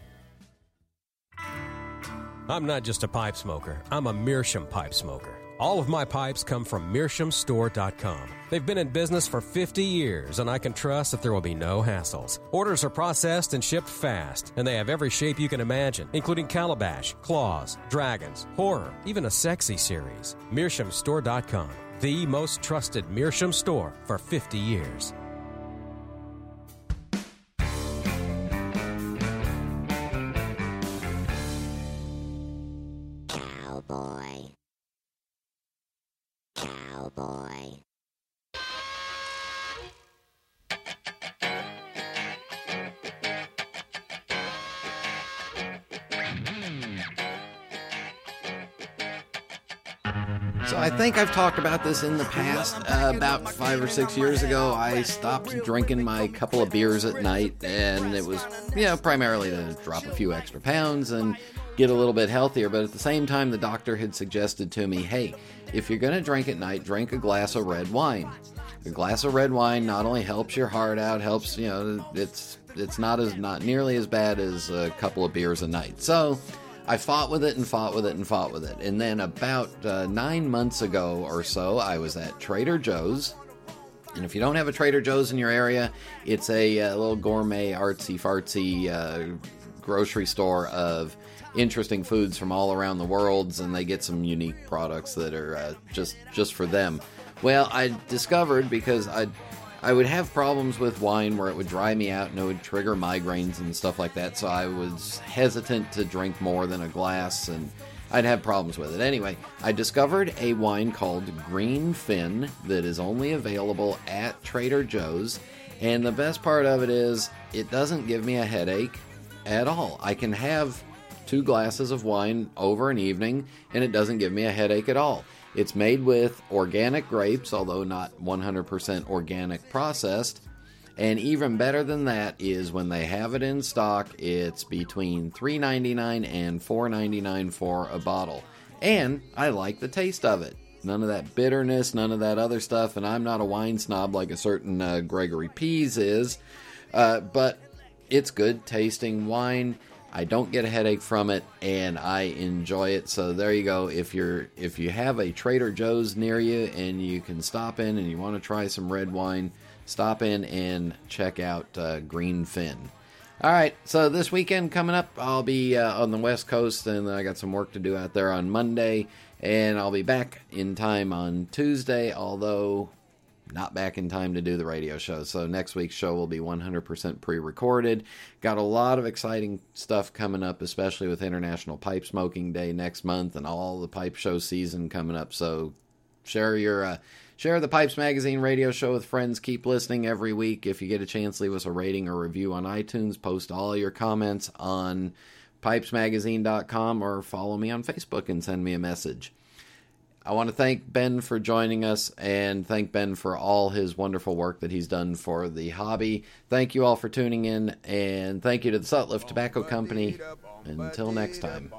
I'm not just a pipe smoker, I'm a Meerschaum pipe smoker. All of my pipes come from MeerschaumStore.com. They've been in business for 50 years, and I can trust that there will be no hassles. Orders are processed and shipped fast, and they have every shape you can imagine, including calabash, claws, dragons, horror, even a sexy series. MeerschaumStore.com, the most trusted Meerschaum store for 50 years. I've talked about this in the past. Uh, about five or six years ago, I stopped drinking my couple of beers at night, and it was, you know, primarily to drop a few extra pounds and get a little bit healthier. But at the same time, the doctor had suggested to me, hey, if you're going to drink at night, drink a glass of red wine. A glass of red wine not only helps your heart out, helps, you know, it's it's not as not nearly as bad as a couple of beers a night. So I fought with it and fought with it and fought with it. And then about uh, nine months ago or so, I was at Trader Joe's. And if you don't have a Trader Joe's in your area, it's a, uh little gourmet, artsy fartsy uh, grocery store of interesting foods from all around the world, and they get some unique products that are uh, just just for them. Well, I discovered because I I would have problems with wine where it would dry me out and it would trigger migraines and stuff like that. So I was hesitant to drink more than a glass and I'd have problems with it. Anyway, I discovered a wine called Green Fin that is only available at Trader Joe's. And the best part of it is it doesn't give me a headache at all. I can have two glasses of wine over an evening, and it doesn't give me a headache at all. It's made with organic grapes, although not 100% organic processed. And even better than that is when they have it in stock, it's between $3.99 and $4.99 for a bottle. And I like the taste of it. None of that bitterness, none of that other stuff. And I'm not a wine snob like a certain uh, Gregory Pease is, uh, but it's good tasting wine. I don't get a headache from it, and I enjoy it. So there you go. If you're if you have a Trader Joe's near you and you can stop in and you want to try some red wine, stop in and check out uh, Greenfin. All right, so this weekend coming up, I'll be uh, on the West Coast, and I got some work to do out there on Monday, and I'll be back in time on Tuesday. Although not back in time to do the radio show. So next week's show will be 100% pre recorded. Got a lot of exciting stuff coming up, especially with International Pipe Smoking Day next month and all the pipe show season coming up. So share your. Uh, Share the Pipes Magazine radio show with friends. Keep listening every week. If you get a chance, leave us a rating or review on iTunes. Post all your comments on pipesmagazine.com or follow me on Facebook and send me a message. I want to thank Ben for joining us and thank Ben for all his wonderful work that he's done for the hobby. Thank you all for tuning in and thank you to the Sutliff Tobacco Company. Until next time.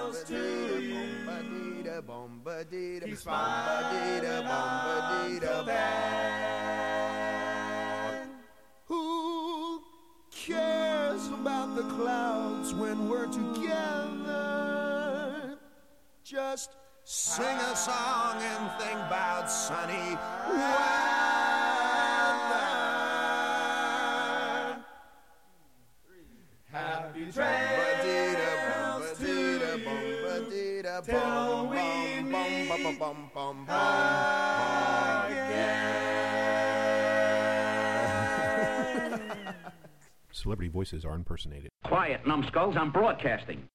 Until we meet again. Happy trails to you. Keep smiling until then. Who cares about the clouds when we're together? Just sing a song and think about sunny weather. Happy trails meet again. Celebrity voices are impersonated. Quiet, numbskulls, I'm broadcasting.